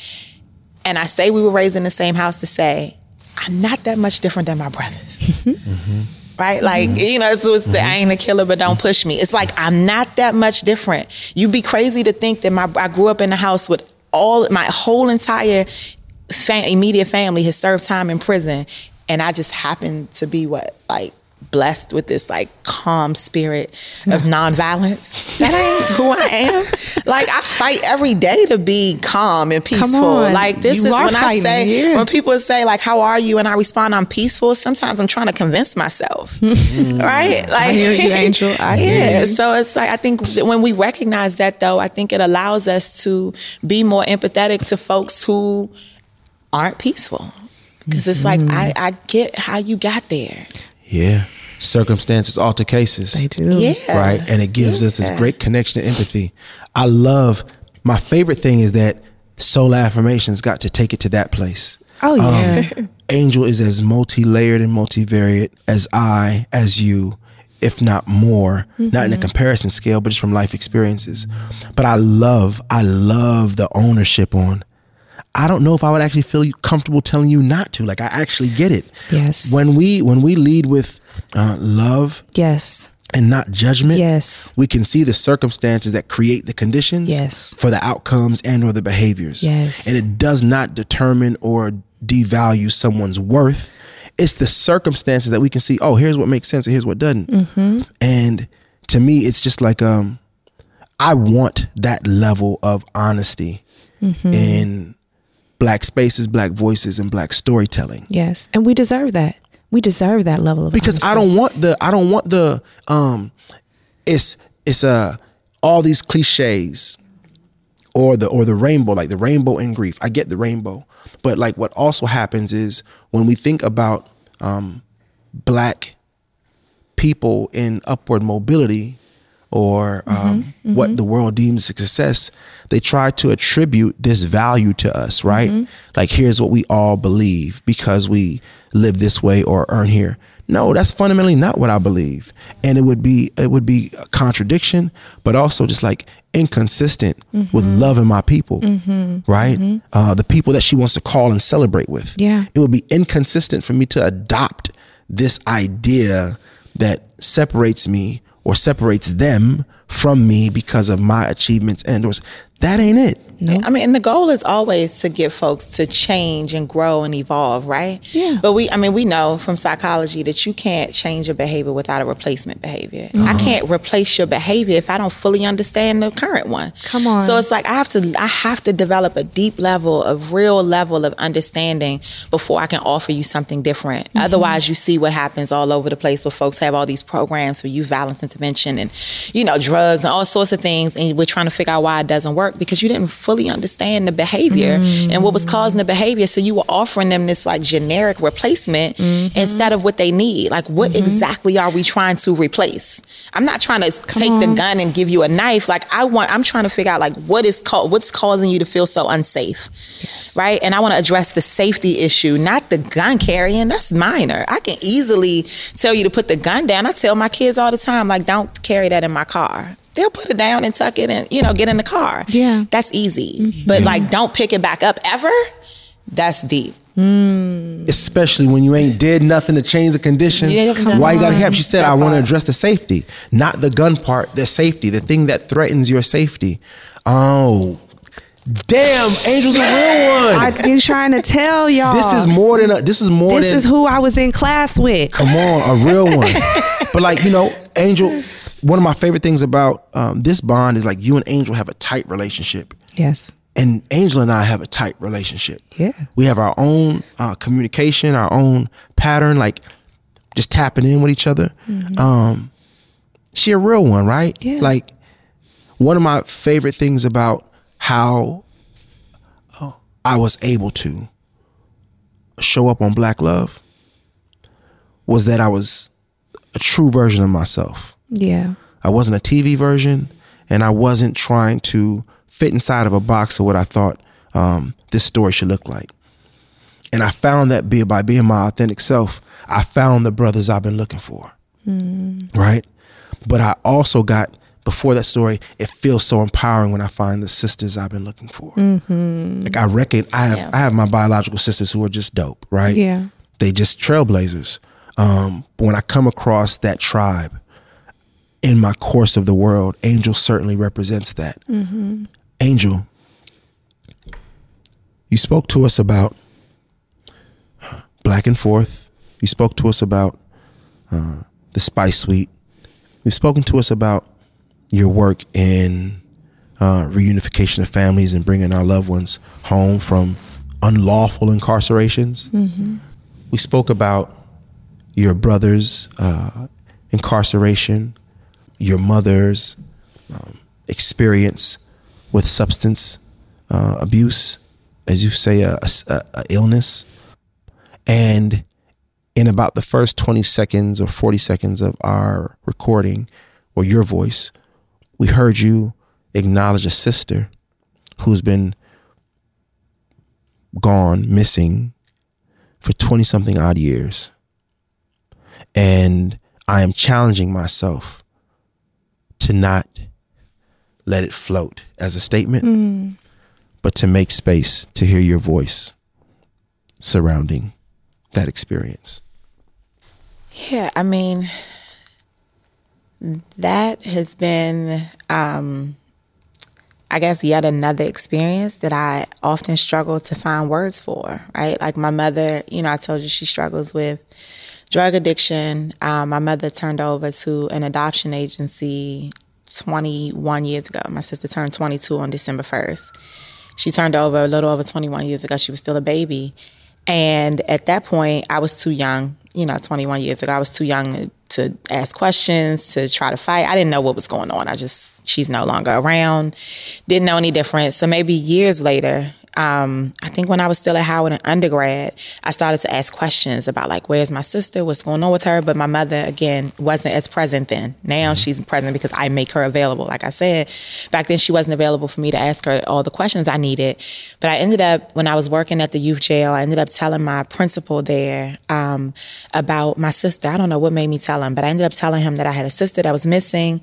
And I say we were raised in the same house to say, I'm not that much different than my brothers. mm-hmm. Right? Like, mm-hmm. you know, so it's the I ain't a killer, but don't push me. It's like, I'm not that much different. You'd be crazy to think that my, I grew up in a house with all my whole entire fam- immediate family has served time in prison, and I just happened to be what like blessed with this like calm spirit of nonviolence. That ain't who I am. Like I fight every day to be calm and peaceful. Like this You is when I say yeah. when people say like how are you and I respond I'm peaceful. Sometimes I'm trying to convince myself. Mm. right? Like hear you, Angel. I hear yeah. you. So it's like I think when we recognize that though, I think it allows us to be more empathetic to folks who aren't peaceful. Because it's like Mm-hmm. I, I get how you got there. Yeah. Circumstances alter cases. They do. Yeah. right? And it gives us this great connection and empathy. I love my favorite thing is that soul affirmations got to take it to that place. Oh yeah. Angel is as multi-layered and multivariate as I, as you, if not more. Not in a comparison scale, but just from life experiences. But I love, I love the ownership on. I don't know if I would actually feel comfortable telling you not to. Like I actually get it. Yes. When we when we lead with uh, love yes. and not judgment, Yes. we can see the circumstances that create the conditions Yes. for the outcomes and or the behaviors. Yes. And it does not determine or devalue someone's worth. It's the circumstances that we can see, oh, here's what makes sense and here's what doesn't. Mm-hmm. And to me, it's just like um I want that level of honesty Mm-hmm. in black spaces, black voices, and black storytelling. Yes. And we deserve that. We deserve that level of because I don't want the I don't want the um it's it's uh all these cliches or the or the rainbow like the rainbow in grief. I get the rainbow, but like what also happens is when we think about um black people in upward mobility or um, mm-hmm, what mm-hmm. the world deems success, they try to attribute this value to us, mm-hmm. right? Like, here's what we all believe because we live this way or earn here. No, that's fundamentally not what I believe, and it would be it would be a contradiction, but also just like inconsistent with loving my people, right? Uh, the people that she wants to call and celebrate with. Yeah. it would be inconsistent for me to adopt this idea that separates me or separates them from me because of my achievements and or that ain't it. I mean, and the goal is always to get folks to change and grow and evolve, right? Yeah. But we, I mean, we know from psychology that you can't change a behavior without a replacement behavior. I uh-huh. can't replace your behavior if I don't fully understand the current one. Come on. So it's like I have to, I have to develop a deep level of real level of understanding before I can offer you something different. Mm-hmm. Otherwise, you see what happens all over the place where folks have all these programs for youth violence intervention and, you know, drugs and all sorts of things, and we're trying to figure out why it doesn't work because you didn't fully understand the behavior and what was mm. causing the behavior. So you were offering them this like generic replacement mm-hmm. instead of what they need. Like, what mm-hmm. exactly are we trying to replace? I'm not trying to take the gun and give you a knife. Like, I want, I'm trying to figure out like what is ca- what's causing you to feel so unsafe, right? And I want to address the safety issue, not the gun carrying. That's minor. I can easily tell you to put the gun down. I tell my kids all the time, like, don't carry that in my car. They'll put it down and tuck it and you know get in the car. Yeah. that's easy. Mm-hmm. But like, don't pick it back up ever. That's deep. Mm. Especially when you ain't did nothing to change the conditions. Yeah, come Why you gotta have? She said, That I want to address the safety, not the gun part, the safety, the thing that threatens your safety. Oh, damn, Angel's a real one. I've been trying to tell y'all. this is more than a, this is more than This than is who I was in class with. Come on, a real one. but like you know, Angel. One of my favorite things about um, this bond is like you and Angel have a tight relationship, Yes. and Angel and I have a tight relationship. Yeah. we have our own uh, communication, our own pattern, like just tapping in with each other. Um, she a real one, right? Yeah. Like one of my favorite things about how uh, I was able to show up on Black Love was that I was a true version of myself. Yeah. I wasn't a TV version, and I wasn't trying to fit inside of a box of what I thought um, this story should look like. And I found that be, by being my authentic self, I found the brothers I've been looking for. Right? But I also got, before that story, it feels so empowering when I find the sisters I've been looking for. Like I reckon I have I have my biological sisters who are just dope, right? Yeah. They just trailblazers. Um, but when I come across that tribe in my course of the world, Angel certainly represents that. Angel, you spoke to us about uh, Black and Forth. You spoke to us about uh, the Spice Suite. You've spoken to us about your work in uh, reunification of families and bringing our loved ones home from unlawful incarcerations. We spoke about your brother's uh, incarceration, your mother's um, experience with substance uh, abuse, as you say, a, a- a illness. And in about the first 20 seconds or 40 seconds of our recording or your voice, we heard you acknowledge a sister who's been gone missing for 20 something odd years. And I am challenging myself to not let it float as a statement, but to make space to hear your voice surrounding that experience. Yeah, I mean, that has been, um, I guess, yet another experience that I often struggle to find words for, right? Like my mother, you know, I told you she struggles with drug addiction. Um, my mother turned over to an adoption agency 21 years ago. My sister turned 22 on December 1st. She turned over a little over 21 years ago. She was still a baby. And at that point, I was too young. You know, 21 years ago, I was too young to, to ask questions, to try to fight. I didn't know what was going on. I just, she's no longer around. Didn't know any difference. So maybe years later, um, I think when I was still at Howard in undergrad, I started to ask questions about like, where's my sister? What's going on with her? But my mother, again, wasn't as present then. Now she's present because I make her available. Like I said, back then she wasn't available for me to ask her all the questions I needed. But I ended up, when I was working at the youth jail, I ended up telling my principal there um, about my sister. I don't know what made me tell him, but I ended up telling him that I had a sister that was missing.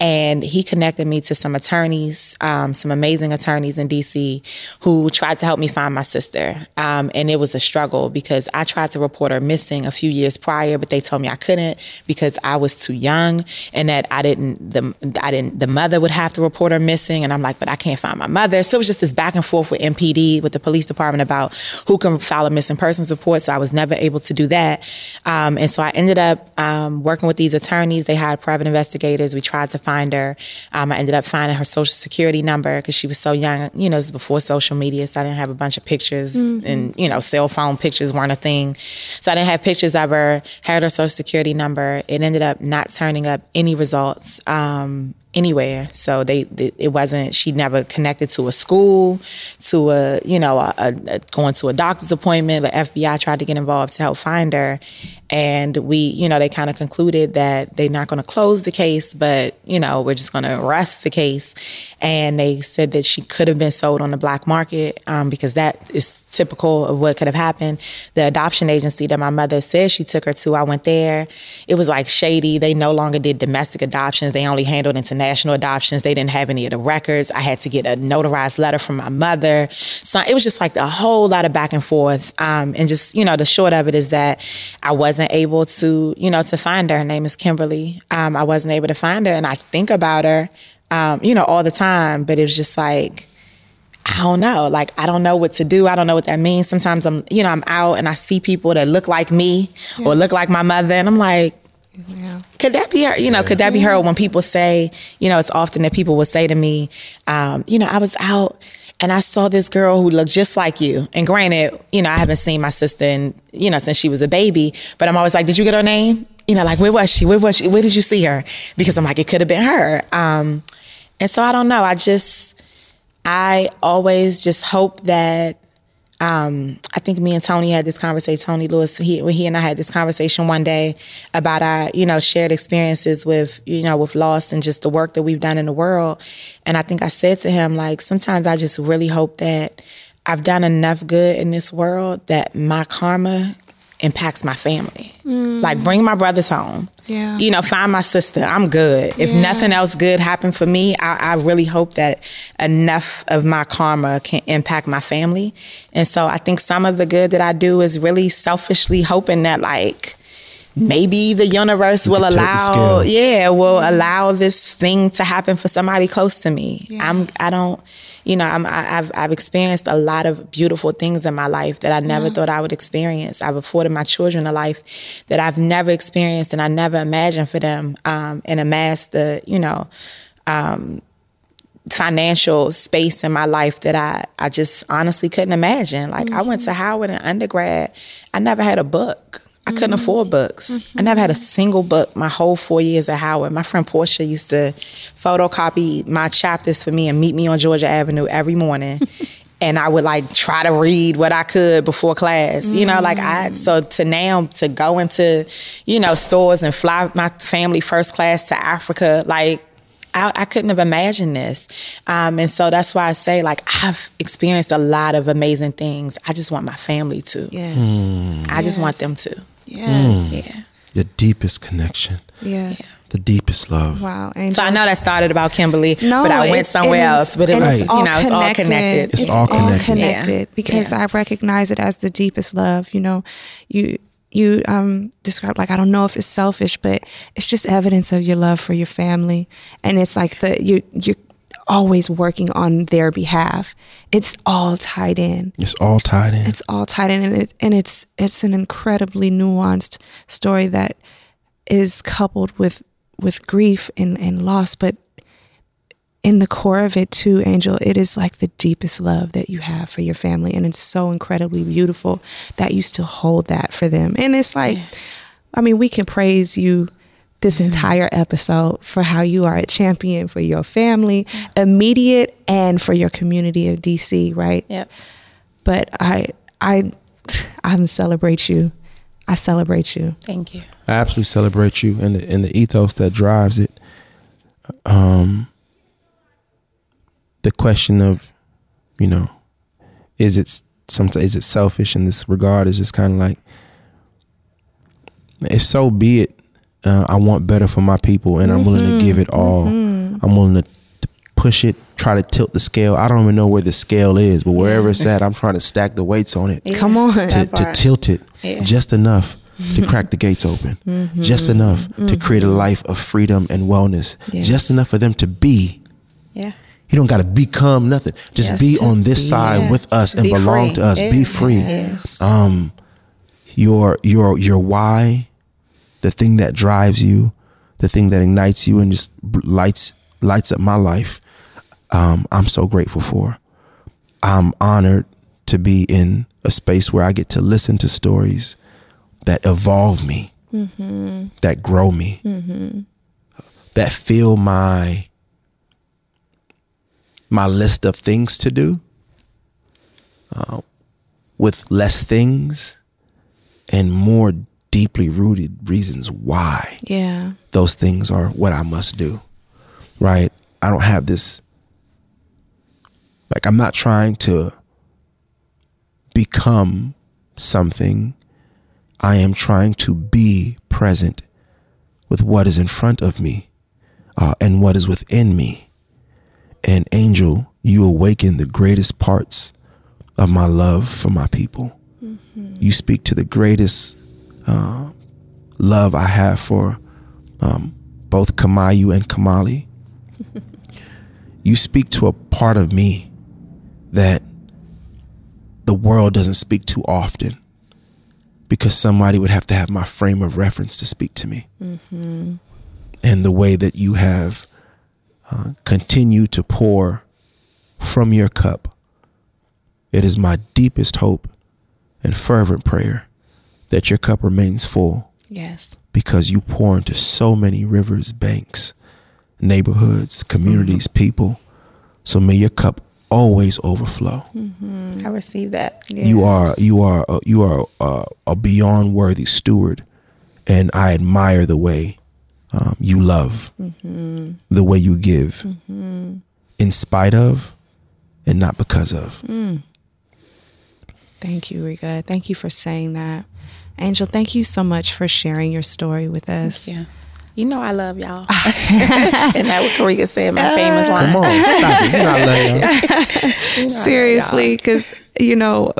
And he connected me to some attorneys, um, some amazing attorneys in DC who tried to help me find my sister. Um, and it was a struggle because I tried to report her missing a few years prior, but they told me I couldn't because I was too young and that I didn't, the, I didn't, the mother would have to report her missing. And I'm like, but I can't find my mother. So it was just this back and forth with MPD, with the police department about who can file a missing persons report. So I was never able to do that. Um, and so I ended up um, working with these attorneys. They hired private investigators. We tried to find her. Um, I ended up finding her social security number because she was so young. You know, was before social media, so I didn't have a bunch of pictures, and you know, cell phone pictures weren't a thing. So I didn't have pictures of her. Had her social security number. It ended up not turning up any results. Um, anywhere. So they, it wasn't she never connected to a school to a you know a, a- going to a doctor's appointment. The fbi tried to get involved to help find her. And we you know they kind of concluded that they're not going to close the case but you know we're just going to arrest the case. And they said that she could have been sold on the black market um, because that is typical of what could have happened. The adoption agency that my mother said she took her to i went there. It was like shady. They no longer did domestic adoptions. They only handled international adoptions. They didn't have any of the records. I had to get a notarized letter from my mother. So it was just like a whole lot of back and forth. Um, and just you know the short of it is that i wasn't able to you know to find her. Her name is kimberly. Um, i wasn't able to find her. And i think about her um, you know all the time. But it was just like I don't know. Like I don't know what to do. I don't know what that means. Sometimes I'm, you know, I'm out and I see people that look like me or look like my mother, and I'm like, could that be her? You know, could that be her? When people say, you know, it's often that people will say to me, um, you know, I was out and I saw this girl who looked just like you. And granted, you know, I haven't seen my sister in, you know, since she was a baby, but I'm always like, did you get her name? You know, like where was she? Where was she? Where did you see her? Because I'm like, it could have been her. Um, and so I don't know. I just, I always just hope that um, I think me and Tony had this conversation. Tony Lewis, he he and I had this conversation one day about our you know shared experiences with you know with loss and just the work that we've done in the world. And I think I said to him like sometimes I just really hope that I've done enough good in this world that my karma impacts my family. Mm. Like bring my brothers home. Yeah. You know, find my sister. I'm good. If Yeah. nothing else good happened for me, I, I really hope that enough of my karma can impact my family. And so I think some of the good that I do is really selfishly hoping that like maybe the universe will allow yeah will allow this thing to happen for somebody close to me i'm i don't you know I'm, I, I've, I've experienced a lot of beautiful things in my life that i never thought i would experience i've afforded my children a life that i've never experienced and i never imagined for them um, and amassed the you know um, financial space in my life that I, I just honestly couldn't imagine. Like I went to Howard in undergrad. I never had a book. I couldn't mm-hmm. afford books. I never had a mm-hmm. single book my whole four years at Howard. My friend Portia used to photocopy my chapters for me and meet me on Georgia Avenue every morning. and I would like try to read what I could before class. You know, like I mm-hmm. so to now to go into, you know, stores and fly my family first class to Africa, like I, I couldn't have imagined this. Um, and so that's why I say, like, I've experienced a lot of amazing things. I just want my family to. Yes. Hmm. I just want them to. Yes. Yeah. The deepest connection, Yes. the deepest love. Wow. So I know that started about Kimberly, No, but I it- went somewhere and else. But it was, it's you know, it's all connected. It's all connected. connected because Yeah. I recognize it as the deepest love. You know, you you um described like I don't know if it's selfish, but it's just evidence of your love for your family, and it's like the you you're always working on their behalf. It's all tied in. It's all tied in. It's all tied in, and it and it's it's an incredibly nuanced story that is coupled with with grief and and loss, but in the core of it too, Angel, it is like the deepest love that you have for your family. And it's so incredibly beautiful that you still hold that for them. And it's like, I mean, we can praise you this entire episode for how you are a champion for your family, immediate and for your community of DC, right? Yep. But I I I celebrate you. I celebrate you. Thank you. I absolutely celebrate you and the and the ethos that drives it. Um, the question of, you know, is it some is it selfish in this regard? Is just kind of like, if so be it. Uh, I want better for my people, and I'm willing to give it all. I'm willing to, push it, try to tilt the scale. I don't even know where the scale is, but wherever it's at, I'm trying to stack the weights on it Come on. to, to tilt it Yeah. just enough to crack the gates open, just enough to create a life of freedom and wellness, Yes. just enough for them to be. Yeah. You don't got to become nothing. Just Just be on this be. side Yeah. with us and Be belong free. to us. Be free. Yes. Um, your your your why, the thing that drives you, the thing that ignites you and just lights lights up my life. Um, I'm so grateful for. I'm honored to be in a space where I get to listen to stories that evolve me, that grow me, that fill my my list of things to do uh, with less things and more deeply rooted reasons why Yeah. those things are what I must do. Right? I don't have this like I'm not trying to become something. I am trying to be present with what is in front of me uh, and what is within me. And Angel, you awaken the greatest parts of my love for my people. You speak to the greatest uh, love I have for um, both Kamayu and Kamali. you speak to a part of me that the world doesn't speak to often because somebody would have to have my frame of reference to speak to me. And the way that you have uh, continued to pour from your cup, it is my deepest hope and fervent prayer that your cup remains full Yes. because you pour into so many rivers, banks, neighborhoods, communities, people. So may your cup always overflow. I receive that. You are you are uh, you are uh, a beyond worthy steward, and I admire the way um, you love, the way you give, in spite of, and not because of. Thank you, Riga. Thank you for saying that. Angel, thank you so much for sharing your story with us. Yeah. You know I love y'all. and that what Kariga said, my famous uh, line. Come on, stop it. You not love y'all. Seriously, because, you know,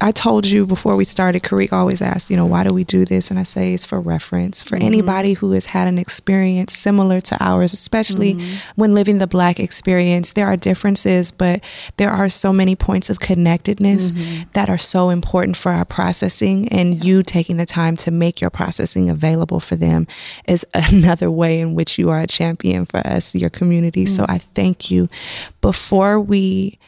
I told you before we started, Karik always asks, you know, why do we do this? And I say it's for reference for Mm-hmm. anybody who has had an experience similar to ours, especially Mm-hmm. when living the Black experience. There are differences, but there are so many points of connectedness Mm-hmm. that are so important for our processing. And you taking the time to make your processing available for them is another way in which you are a champion for us, your community. So Mm-hmm. I thank you. Before we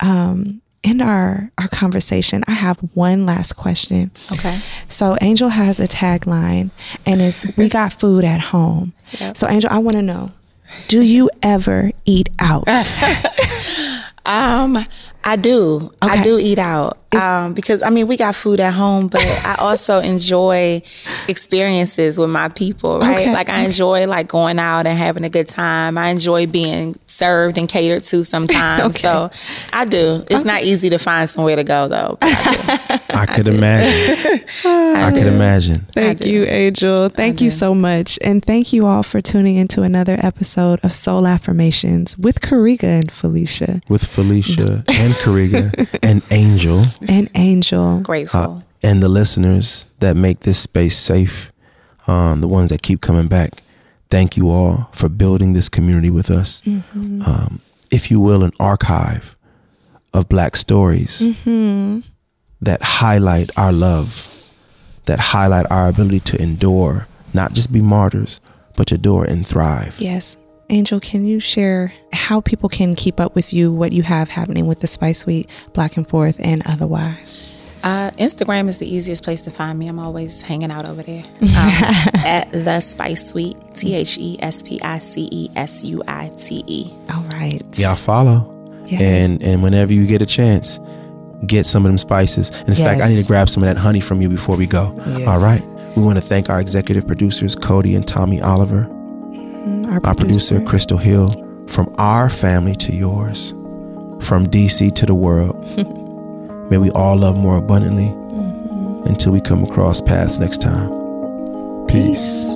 um, end our our conversation, I have one last question. Okay. So Angel has a tagline, and it's "We got food at home." Yep. So Angel, I want to know: Do you ever eat out? Um, I do. Okay. I do eat out. Um, because I mean, we got food at home, but I also enjoy experiences with my people, right? Okay, Like I enjoy like going out and having a good time. I enjoy being served and catered to sometimes. So I do. It's not easy to find somewhere to go though. but I could imagine. I could imagine. Thank you, Angel. Thank you so much. And thank you all for tuning into another episode of Soul Affirmations with Kariga and Felicia With Felicia and Kariga and Angel and Angel. Grateful. uh, and the listeners that make this space safe, um, the ones that keep coming back. Thank you all for building this community with us. Um, if you will, an archive of Black stories that highlight our love, that highlight our ability to endure, not just be martyrs, but to endure and thrive. Yes. Angel, can you share how people can keep up with you, what you have happening with the Spice Suite, Black and Forth, and otherwise? Uh, Instagram is the easiest place to find me. I'm always hanging out over there um, at the Spice Suite. T H E S P I C E S U I T E. All right. Y'all follow. Yes. And and whenever you get a chance, get some of them spices. And in fact, I need to grab some of that honey from you before we go. Yes. All right. We want to thank our executive producers, Cody and Tommy Oliver, mm, Our, our producer, Crystal Hill, from our family to yours, from DC to the world. May we all love more abundantly mm-hmm. until we come across paths next time. Peace.